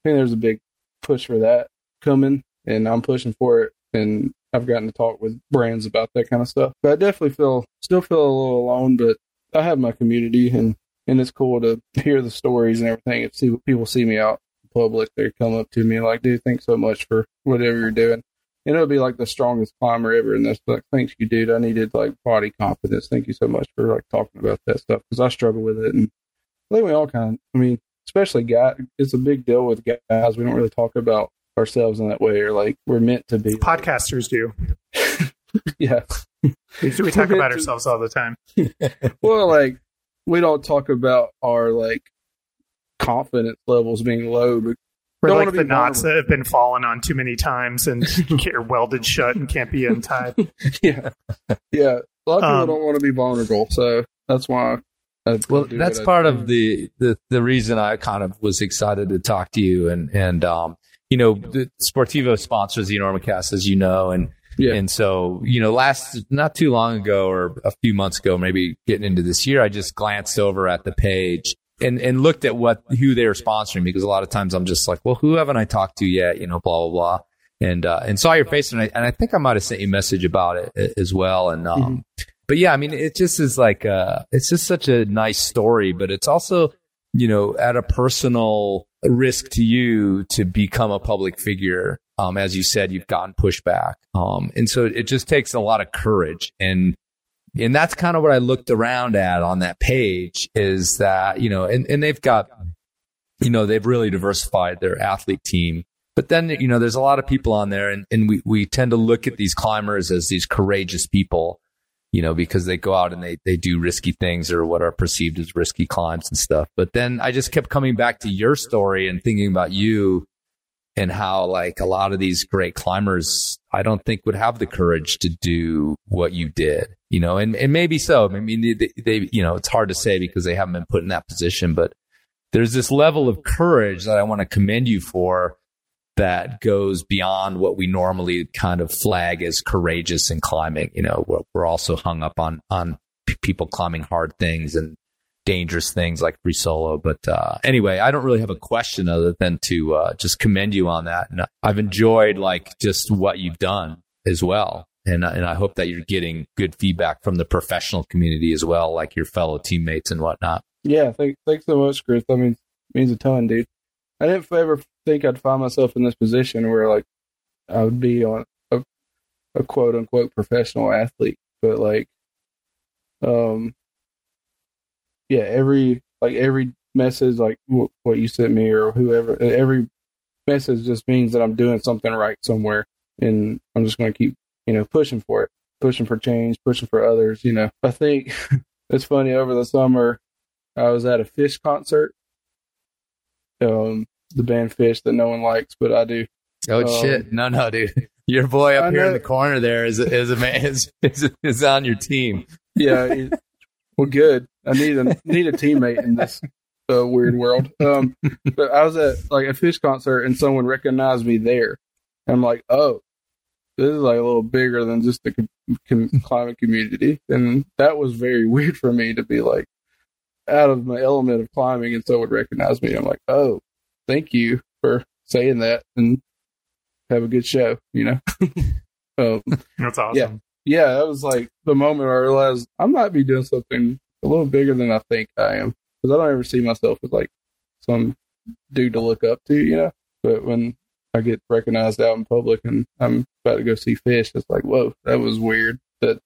think there's a big push for that coming, and I'm pushing for it. And I've gotten to talk with brands about that kind of stuff. But I definitely feel still feel a little alone, but I have my community and and it's cool to hear the stories and everything and see what people see me out in public. They come up to me like, dude, thanks so much for whatever you're doing. And it'll be like the strongest climber ever. And that's like, thanks you, dude. I needed like body confidence. Thank you so much for like talking about that stuff because I struggle with it. And I think we all kind of, I mean, especially guys, it's a big deal with guys. We don't really talk about ourselves in that way or like we're meant to be. Podcasters do. yeah. We, we talk about ourselves all the time. well, like we don't talk about our like confidence levels being low. But We're like the knots vulnerable. that have been fallen on too many times and get welded shut and can't be untied. yeah, yeah. A lot of people Um, don't want to be vulnerable, so that's why. I Well, that's what I part of the, the the reason I kind of was excited to talk to you, and and um, you know, the Sportiva sponsors the Enormocast, as you know, and Yeah. and so you know, last not too long ago or a few months ago, maybe getting into this year, I just glanced over at the page and and looked at what who they were sponsoring because a lot of times I'm just like, well, who haven't I talked to yet? You know, blah blah blah. And uh, and saw your face, and I and I think I might have sent you a message about it as well. And um, but yeah, I mean, it just is like uh, it's just such a nice story, but it's also you know at a personal risk to you to become a public figure. Um, as you said, you've gotten pushback, um, and so it just takes a lot of courage and. And that's kind of what I looked around at on that page is that, you know, and, and they've got, you know, they've really diversified their athlete team. But then, you know, there's a lot of people on there and, and we, we tend to look at these climbers as these courageous people, you know, because they go out and they, they do risky things or what are perceived as risky climbs and stuff. But then I just kept coming back to your story and thinking about you and how like a lot of these great climbers, I don't think would have the courage to do what you did, you know, and, and maybe so. I mean, they, they, you know, it's hard to say because they haven't been put in that position, but there's this level of courage that I want to commend you for that goes beyond what we normally kind of flag as courageous in climbing. You know, we're, we're also hung up on, on people climbing hard things and dangerous things like free solo. But uh, anyway, I don't really have a question other than to uh, just commend you on that. And I've enjoyed like just what you've done as well. And, and I hope that you're getting good feedback from the professional community as well, like your fellow teammates and whatnot. Yeah, thank, thanks so much, Chris. That means means a ton, dude. I didn't ever think I'd find myself in this position where like I would be on a, a quote unquote professional athlete, but like, um, yeah, every like every message, like w- what you sent me or whoever, every message just means that I'm doing something right somewhere, and I'm just going to keep you know pushing for it, pushing for change, pushing for others. You know, I think it's funny over the summer. I was at a Phish concert. Um, the band Phish that no one likes, but I do. Oh Um, shit! No, no, dude. Your boy up I here in the corner there is is a man is, is, is on your team. Yeah, well, good. I need a need a teammate in this uh, weird world. Um, but I was at like a Phish concert and someone recognized me there. And I'm like, oh, this is like a little bigger than just the com- com- climbing community, and that was very weird for me to be like out of my element of climbing, and someone would recognize me. I'm like, oh, thank you for saying that, and have a good show. You know. um, That's awesome. Yeah. Yeah, that was like the moment where I realized I might be doing something a little bigger than I think I am. Because I don't ever see myself as like some dude to look up to, you know. But when I get recognized out in public and I'm about to go see Phish, it's like, whoa, that was weird. That,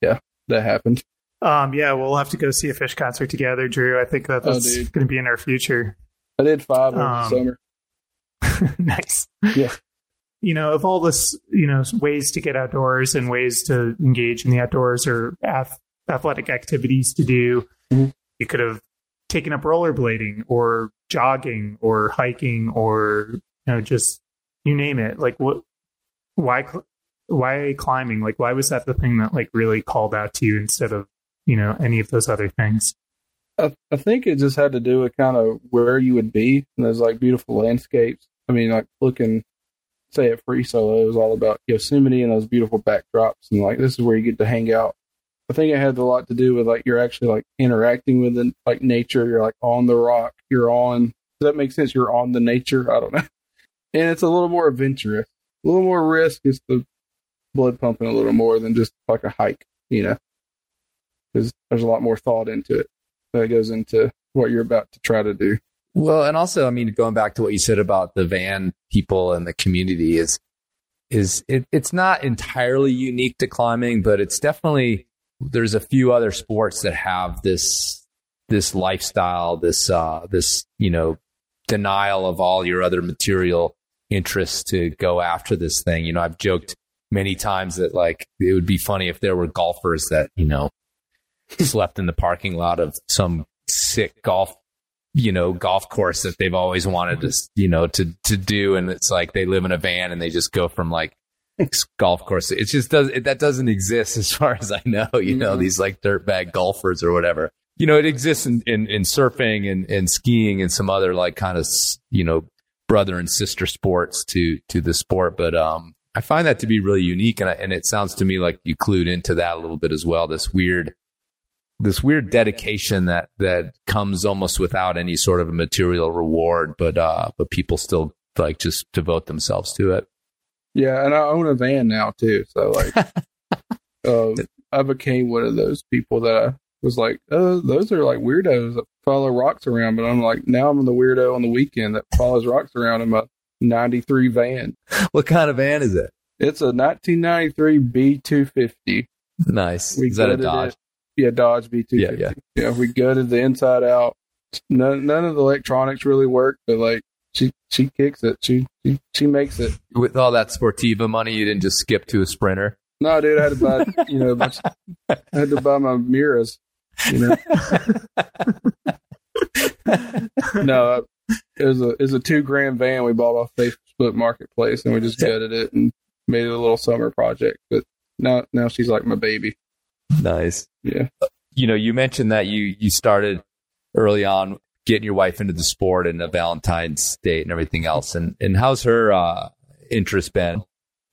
yeah, that happened. Um, yeah, we'll have to go see a Phish concert together, Drew. I think that Oh, that's dude. going to be in our future. I did five over the Um, summer. nice. Yeah. You know, of all this, you know, ways to get outdoors and ways to engage in the outdoors or ath- athletic activities to do, Mhm. you could have taken up rollerblading or jogging or hiking or you know just you name it. Like what? Why? Why climbing? Like why was that the thing that like really called out to you instead of you know any of those other things? I, I think it just had to do with kind of where you would be. And there's like beautiful landscapes. I mean, like looking, say at Free Solo, it was all about Yosemite and those beautiful backdrops, and like this is where you get to hang out. I think it had a lot to do with like you're actually like interacting with the, like nature. You're like on the rock. You're on. Does that make sense? You're on the nature. I don't know. And it's a little more adventurous, a little more risk. It's the blood pumping a little more than just like a hike, you know, because there's a lot more thought into it that goes into what you're about to try to do. Well, and also, I mean, going back to what you said about the van people and the community is is it, it's not entirely unique to climbing, but it's definitely there's a few other sports that have this this lifestyle, this uh, this you know denial of all your other material interests to go after this thing. You know, I've joked many times that like it would be funny if there were golfers that you know slept in the parking lot of some sick golf you know golf course that they've always wanted to you know to to do. And it's like they live in a van and they just go from like golf course. It just does it, that doesn't exist as far as i know you know Mhm. these like dirtbag golfers or whatever. You know it exists in in, in surfing and, and skiing and some other like kind of you know brother and sister sports to to the sport. But um i find that to be really unique. And I, and it sounds to me like you clued into that a little bit as well this weird this weird dedication that that comes almost without any sort of a material reward, but uh, but people still like just devote themselves to it. Yeah, and I own a van now too. So like, um, I became one of those people that I was like, oh, those are like weirdos that follow rocks around. But I'm like, now I'm the weirdo on the weekend that follows rocks around in my '93 van. What kind of van is it? It's a 1993 B250. Nice. We is that a Dodge? It. Yeah, Dodge B250. Yeah, yeah. Yeah, we gutted the inside out. None, none of the electronics really work, but like she she kicks it. She she, she makes it. With all that Sportiva money, you didn't just skip to a Sprinter. No, dude, I had to buy you know a bunch- I had to buy my mirrors. You know, no, uh, it was a it was a two grand van we bought off Facebook Marketplace, and we just gutted it and made it a little summer project. But now now she's like my baby. Nice. Yeah. You know, you mentioned that you you started early on getting your wife into the sport and a Valentine's date and everything else. And and how's her uh, interest been?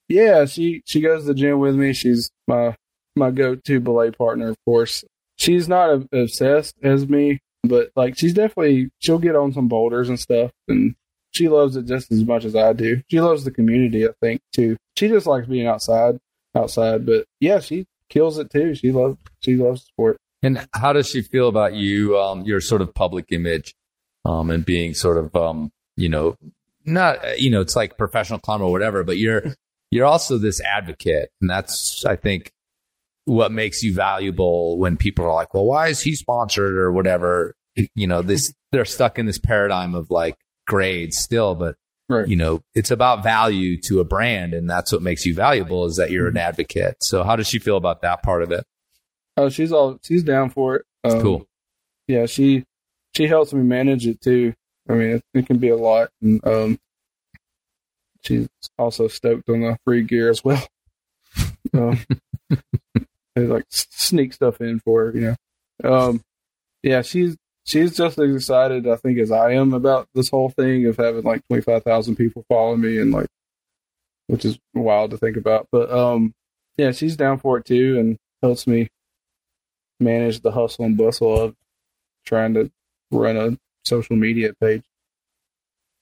Yeah, she she goes to the gym with me. She's my my go to belay partner, of course. She's not a, obsessed as me, but like she's definitely she'll get on some boulders and stuff, and she loves it just as much as I do. She loves the community, I think, too. She just likes being outside, outside. But yeah, she kills it too. She loves she loves sport. And how does she feel about you, um, your sort of public image, um, and being sort of, um, you know, not, you know, it's like professional climber or whatever, but you're, you're also this advocate. And that's, I think, what makes you valuable when people are like, well, why is he sponsored or whatever? You know, this, they're stuck in this paradigm of like grades still, but Right. you know, it's about value to a brand. And that's what makes you valuable is that you're an advocate. So how does she feel about that part of it? Oh, she's all she's down for it. Um, cool. yeah, she she helps me manage it too. I mean, it, it can be a lot, and um, she's also stoked on the free gear as well. um, they like sneak stuff in for her, you know. Um, yeah, she's she's just as excited, I think, as I am about this whole thing of having like twenty five thousand people follow me, and like, which is wild to think about. But um, yeah, she's down for it too, and helps me manage the hustle and bustle of trying to run a social media page.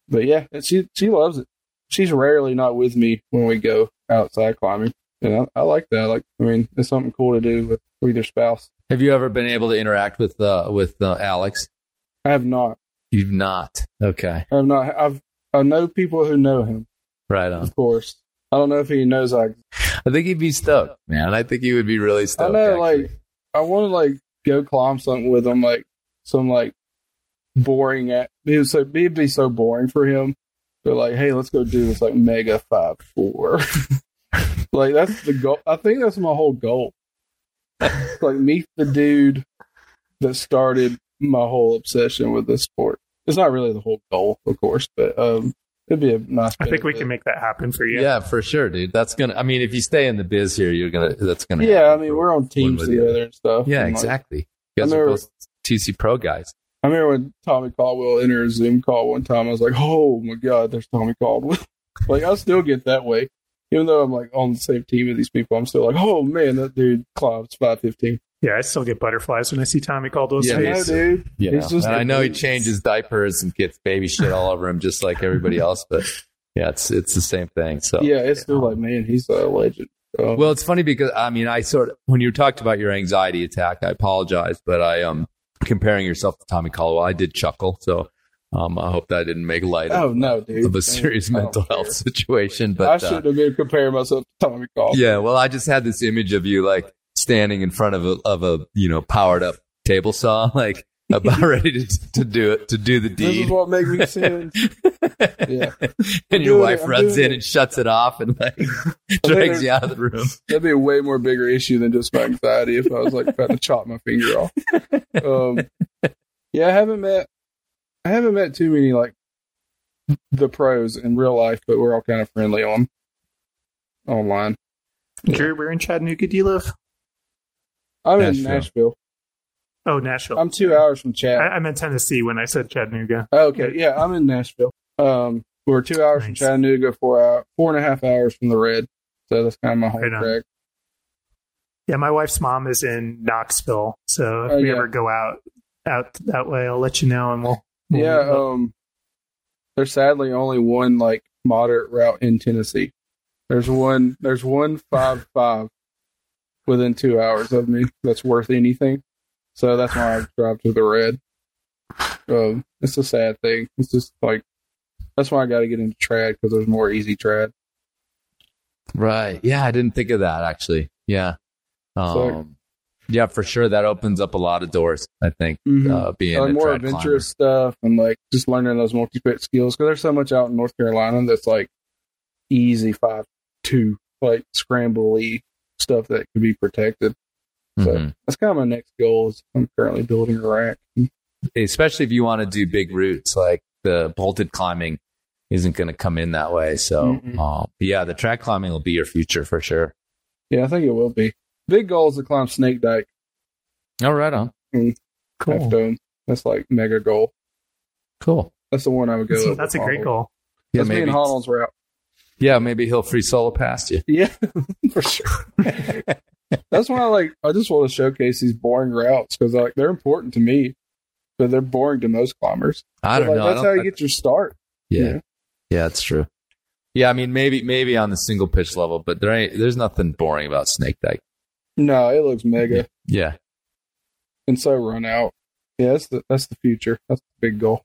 But yeah, she she loves it. She's rarely not with me when we go outside climbing, and I, I like that. Like, I mean, it's something cool to do with either spouse. Have you ever been able to interact with uh, with uh, Alex? I have not. You've not. Okay. I have not. I've I know people who know him, Right on. of course. I don't know if he knows I. I think he'd be stoked, man. I think he would be really stuck. I know, actually. like, I want to like go climb something with him, like some like boring at. It would so it'd be so boring for him. But like, hey, let's go do this like mega five four. like that's the goal. I think that's my whole goal. like meet the dude that started my whole obsession with this sport. It's not really the whole goal, of course, but um, it'd be a nice. I think we can make that happen for you. yeah. for sure, dude. That's gonna. I mean, if you stay in the biz here, you're gonna. That's gonna. Yeah, I mean, for we're on teams one way or the together and stuff. Yeah, and, like, exactly. You guys I are remember- both TC Pro guys. I remember when Tommy Caldwell entered a Zoom call one time. I was like, "Oh my god, there's Tommy Caldwell!" like I still get that way, even though I'm like on the same team with these people. I'm still like, "Oh man, that dude climbs five fifteen. Yeah, I still get butterflies when I see Tommy Caldwell's Yeah, I know, dude. You know, just and I know he changes diapers and gets baby shit all over him, just like everybody else. But yeah, it's it's the same thing. So Yeah, it's still like, man, he's a legend. Um, Well, it's funny because I mean, I sort of when you talked about your anxiety attack, I apologize, but I um comparing yourself to Tommy Caldwell, I did chuckle. So um, I hope that didn't make light oh of, no, dude, of a serious I don't mental care. health situation. I But uh, have been comparing myself to Tommy Caldwell. yeah, well, I just had this image of you like standing in front of a of a you know powered up table saw, like about ready to to do it to do the This is deed. what makes me sin. Yeah, and your wife it, runs in it. and shuts it off and like drags you out of the room. that'd be a way more bigger issue than just my anxiety if I was like about to chop my finger off. Um, yeah, I haven't met, I haven't met too many like the pros in real life, but we're all kind of friendly on online. Drew, where in Chattanooga do you live? I'm Nashville. in Nashville. Oh, Nashville. I'm two hours from Chat. I, I meant Tennessee when I said Chattanooga. Okay, yeah, I'm in Nashville. Um, we're two hours from Chattanooga, four hour, four and a half hours from the Red. So that's kind of my home Right track. Yeah, my wife's mom is in Knoxville, so if Oh, we yeah. ever go out out that way, I'll let you know, and we'll. Yeah, um, there's sadly only one like moderate route in Tennessee. There's one. There's one five five within two hours of me that's worth anything. So that's why I drive to the red. Um, it's a sad thing. It's just like that's why I got to get into trad because there's more easy trad. Right. Yeah, I didn't think of that actually. Yeah. Um, yeah, for sure. That opens up a lot of doors. I think Mhm. uh, being like more adventurous stuff and like just learning those multi-pitch skills because there's so much out in North Carolina that's like easy five two like scrambly stuff that could be protected. climber. So Mhm. that's kind of my next goal. Is I'm currently building a rack. Especially if you want to do big routes, like the bolted climbing isn't going to come in that way. So, uh, yeah, the trad climbing will be your future for sure. Yeah, I think it will be. Big goal is to climb Snake Dyke All right right on. Half cool. Dome. That's like mega goal. Cool. That's the one I would go. That's, that's a great goal. Yeah, That's me and maybe. Honnold's route. Yeah, maybe he'll free solo past you. Yeah, for sure. That's why I like. I just want to showcase these boring routes because like they're important to me, but they're boring to most climbers. I don't like, know. That's don't- how you I- get your start. yeah. Yeah. Yeah, that's true. Yeah, I mean, maybe maybe on the single pitch level, but there ain't there's nothing boring about Snake Dyke. No, it looks mega Yeah, and so run out. Yeah, that's the that's the future. That's the big goal.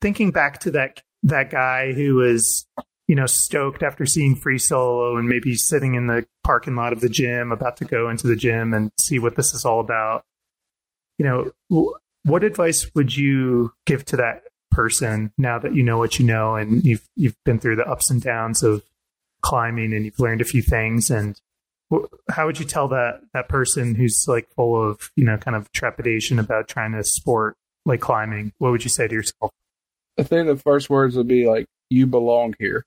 Thinking back to that that guy who was, you know, stoked after seeing Free Solo and maybe sitting in the parking lot of the gym, about to go into the gym and see what this is all about. You know, what advice would you give to that person now that you know what you know and you've you've been through the ups and downs of climbing and you've learned a few things and wh- how would you tell that that person who's like full of you know kind of trepidation about trying to sport like climbing? What would you say to yourself? I think the first words would be like, "You belong here,"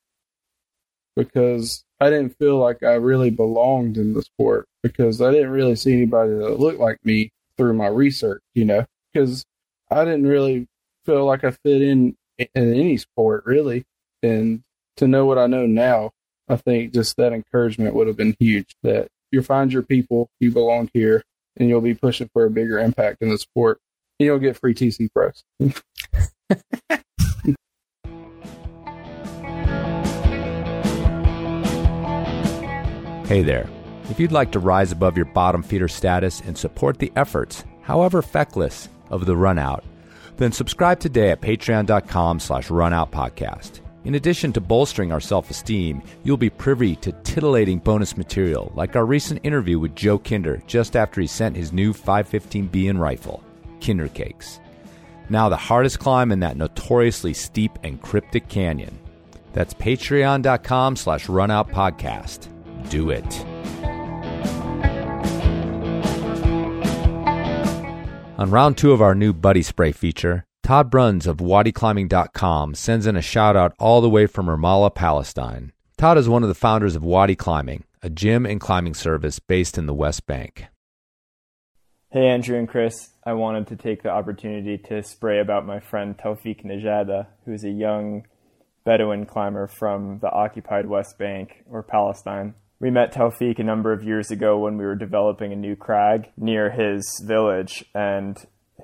because I didn't feel like I really belonged in the sport because I didn't really see anybody that looked like me through my research. You know, because I didn't really feel like I fit in in any sport really, and to know what I know now, I think just that encouragement would have been huge. That you'll find your people, you belong here, and you'll be pushing for a bigger impact in the sport. And you'll get free TC pros. Hey there. If you'd like to rise above your bottom feeder status and support the efforts, however feckless, of the Runout, then subscribe today at patreon.com slash runoutpodcast. In addition to bolstering our self-esteem, you'll be privy to titillating bonus material like our recent interview with Joe Kinder just after he sent his new 515B in Rifle, Kinder Cakes. Now the hardest climb in that notoriously steep and cryptic canyon. That's patreon.com slash runoutpodcast. Do it. On round two of our new Buddy Spray feature, Todd Bruns of WadiClimbing.com sends in a shout out all the way from Ramallah, Palestine. Todd is one of the founders of Wadi Climbing, a gym and climbing service based in the West Bank. Hey, Andrew and Chris. I wanted to take the opportunity to spray about my friend Taufik Nejada, who's a young Bedouin climber from the occupied West Bank or Palestine. We met Taufik a number of years ago when we were developing a new crag near his village, and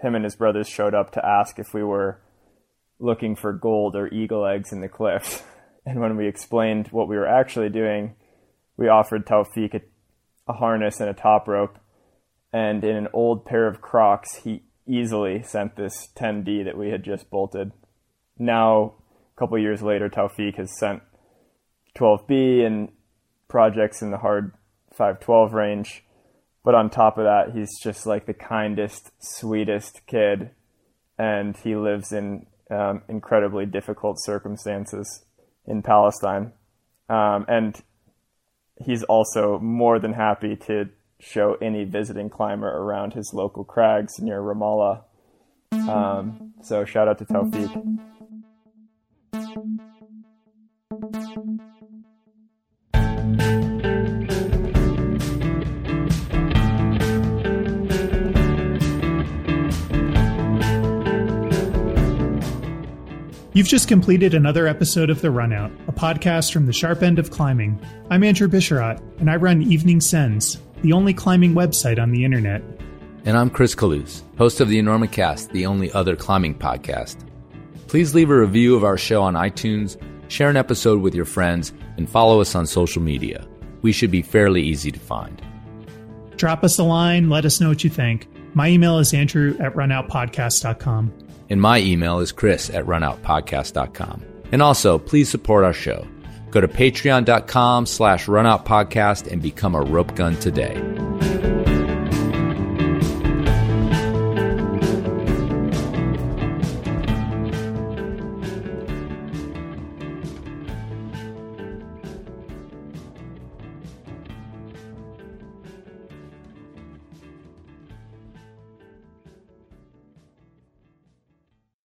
him and his brothers showed up to ask if we were looking for gold or eagle eggs in the cliffs. And when we explained what we were actually doing, we offered Taufik a, a harness and a top rope and in an old pair of Crocs, he easily sent this 10D that we had just bolted. Now, a couple years later, Taufik has sent 12B and projects in the hard 512 range. But on top of that, he's just like the kindest, sweetest kid, and he lives in um, incredibly difficult circumstances in Palestine. Um, and he's also more than happy to show any visiting climber around his local crags near Ramallah. Um, so shout out to Taufik. You've just completed another episode of The Runout, a podcast from the sharp end of climbing. I'm Andrew Bisharat, and I run Evening Sends, the only climbing website on the internet. And I'm Chris Kalous, host of the Enormocast, the only other climbing podcast. Please leave a review of our show on iTunes, share an episode with your friends, and follow us on social media. We should be fairly easy to find. Drop us a line, let us know what you think. My email is andrew at runoutpodcast.com. And my email is chris at runoutpodcast.com. And also, please support our show. Go to patreon.com slash runoutpodcast and become a rope gun today.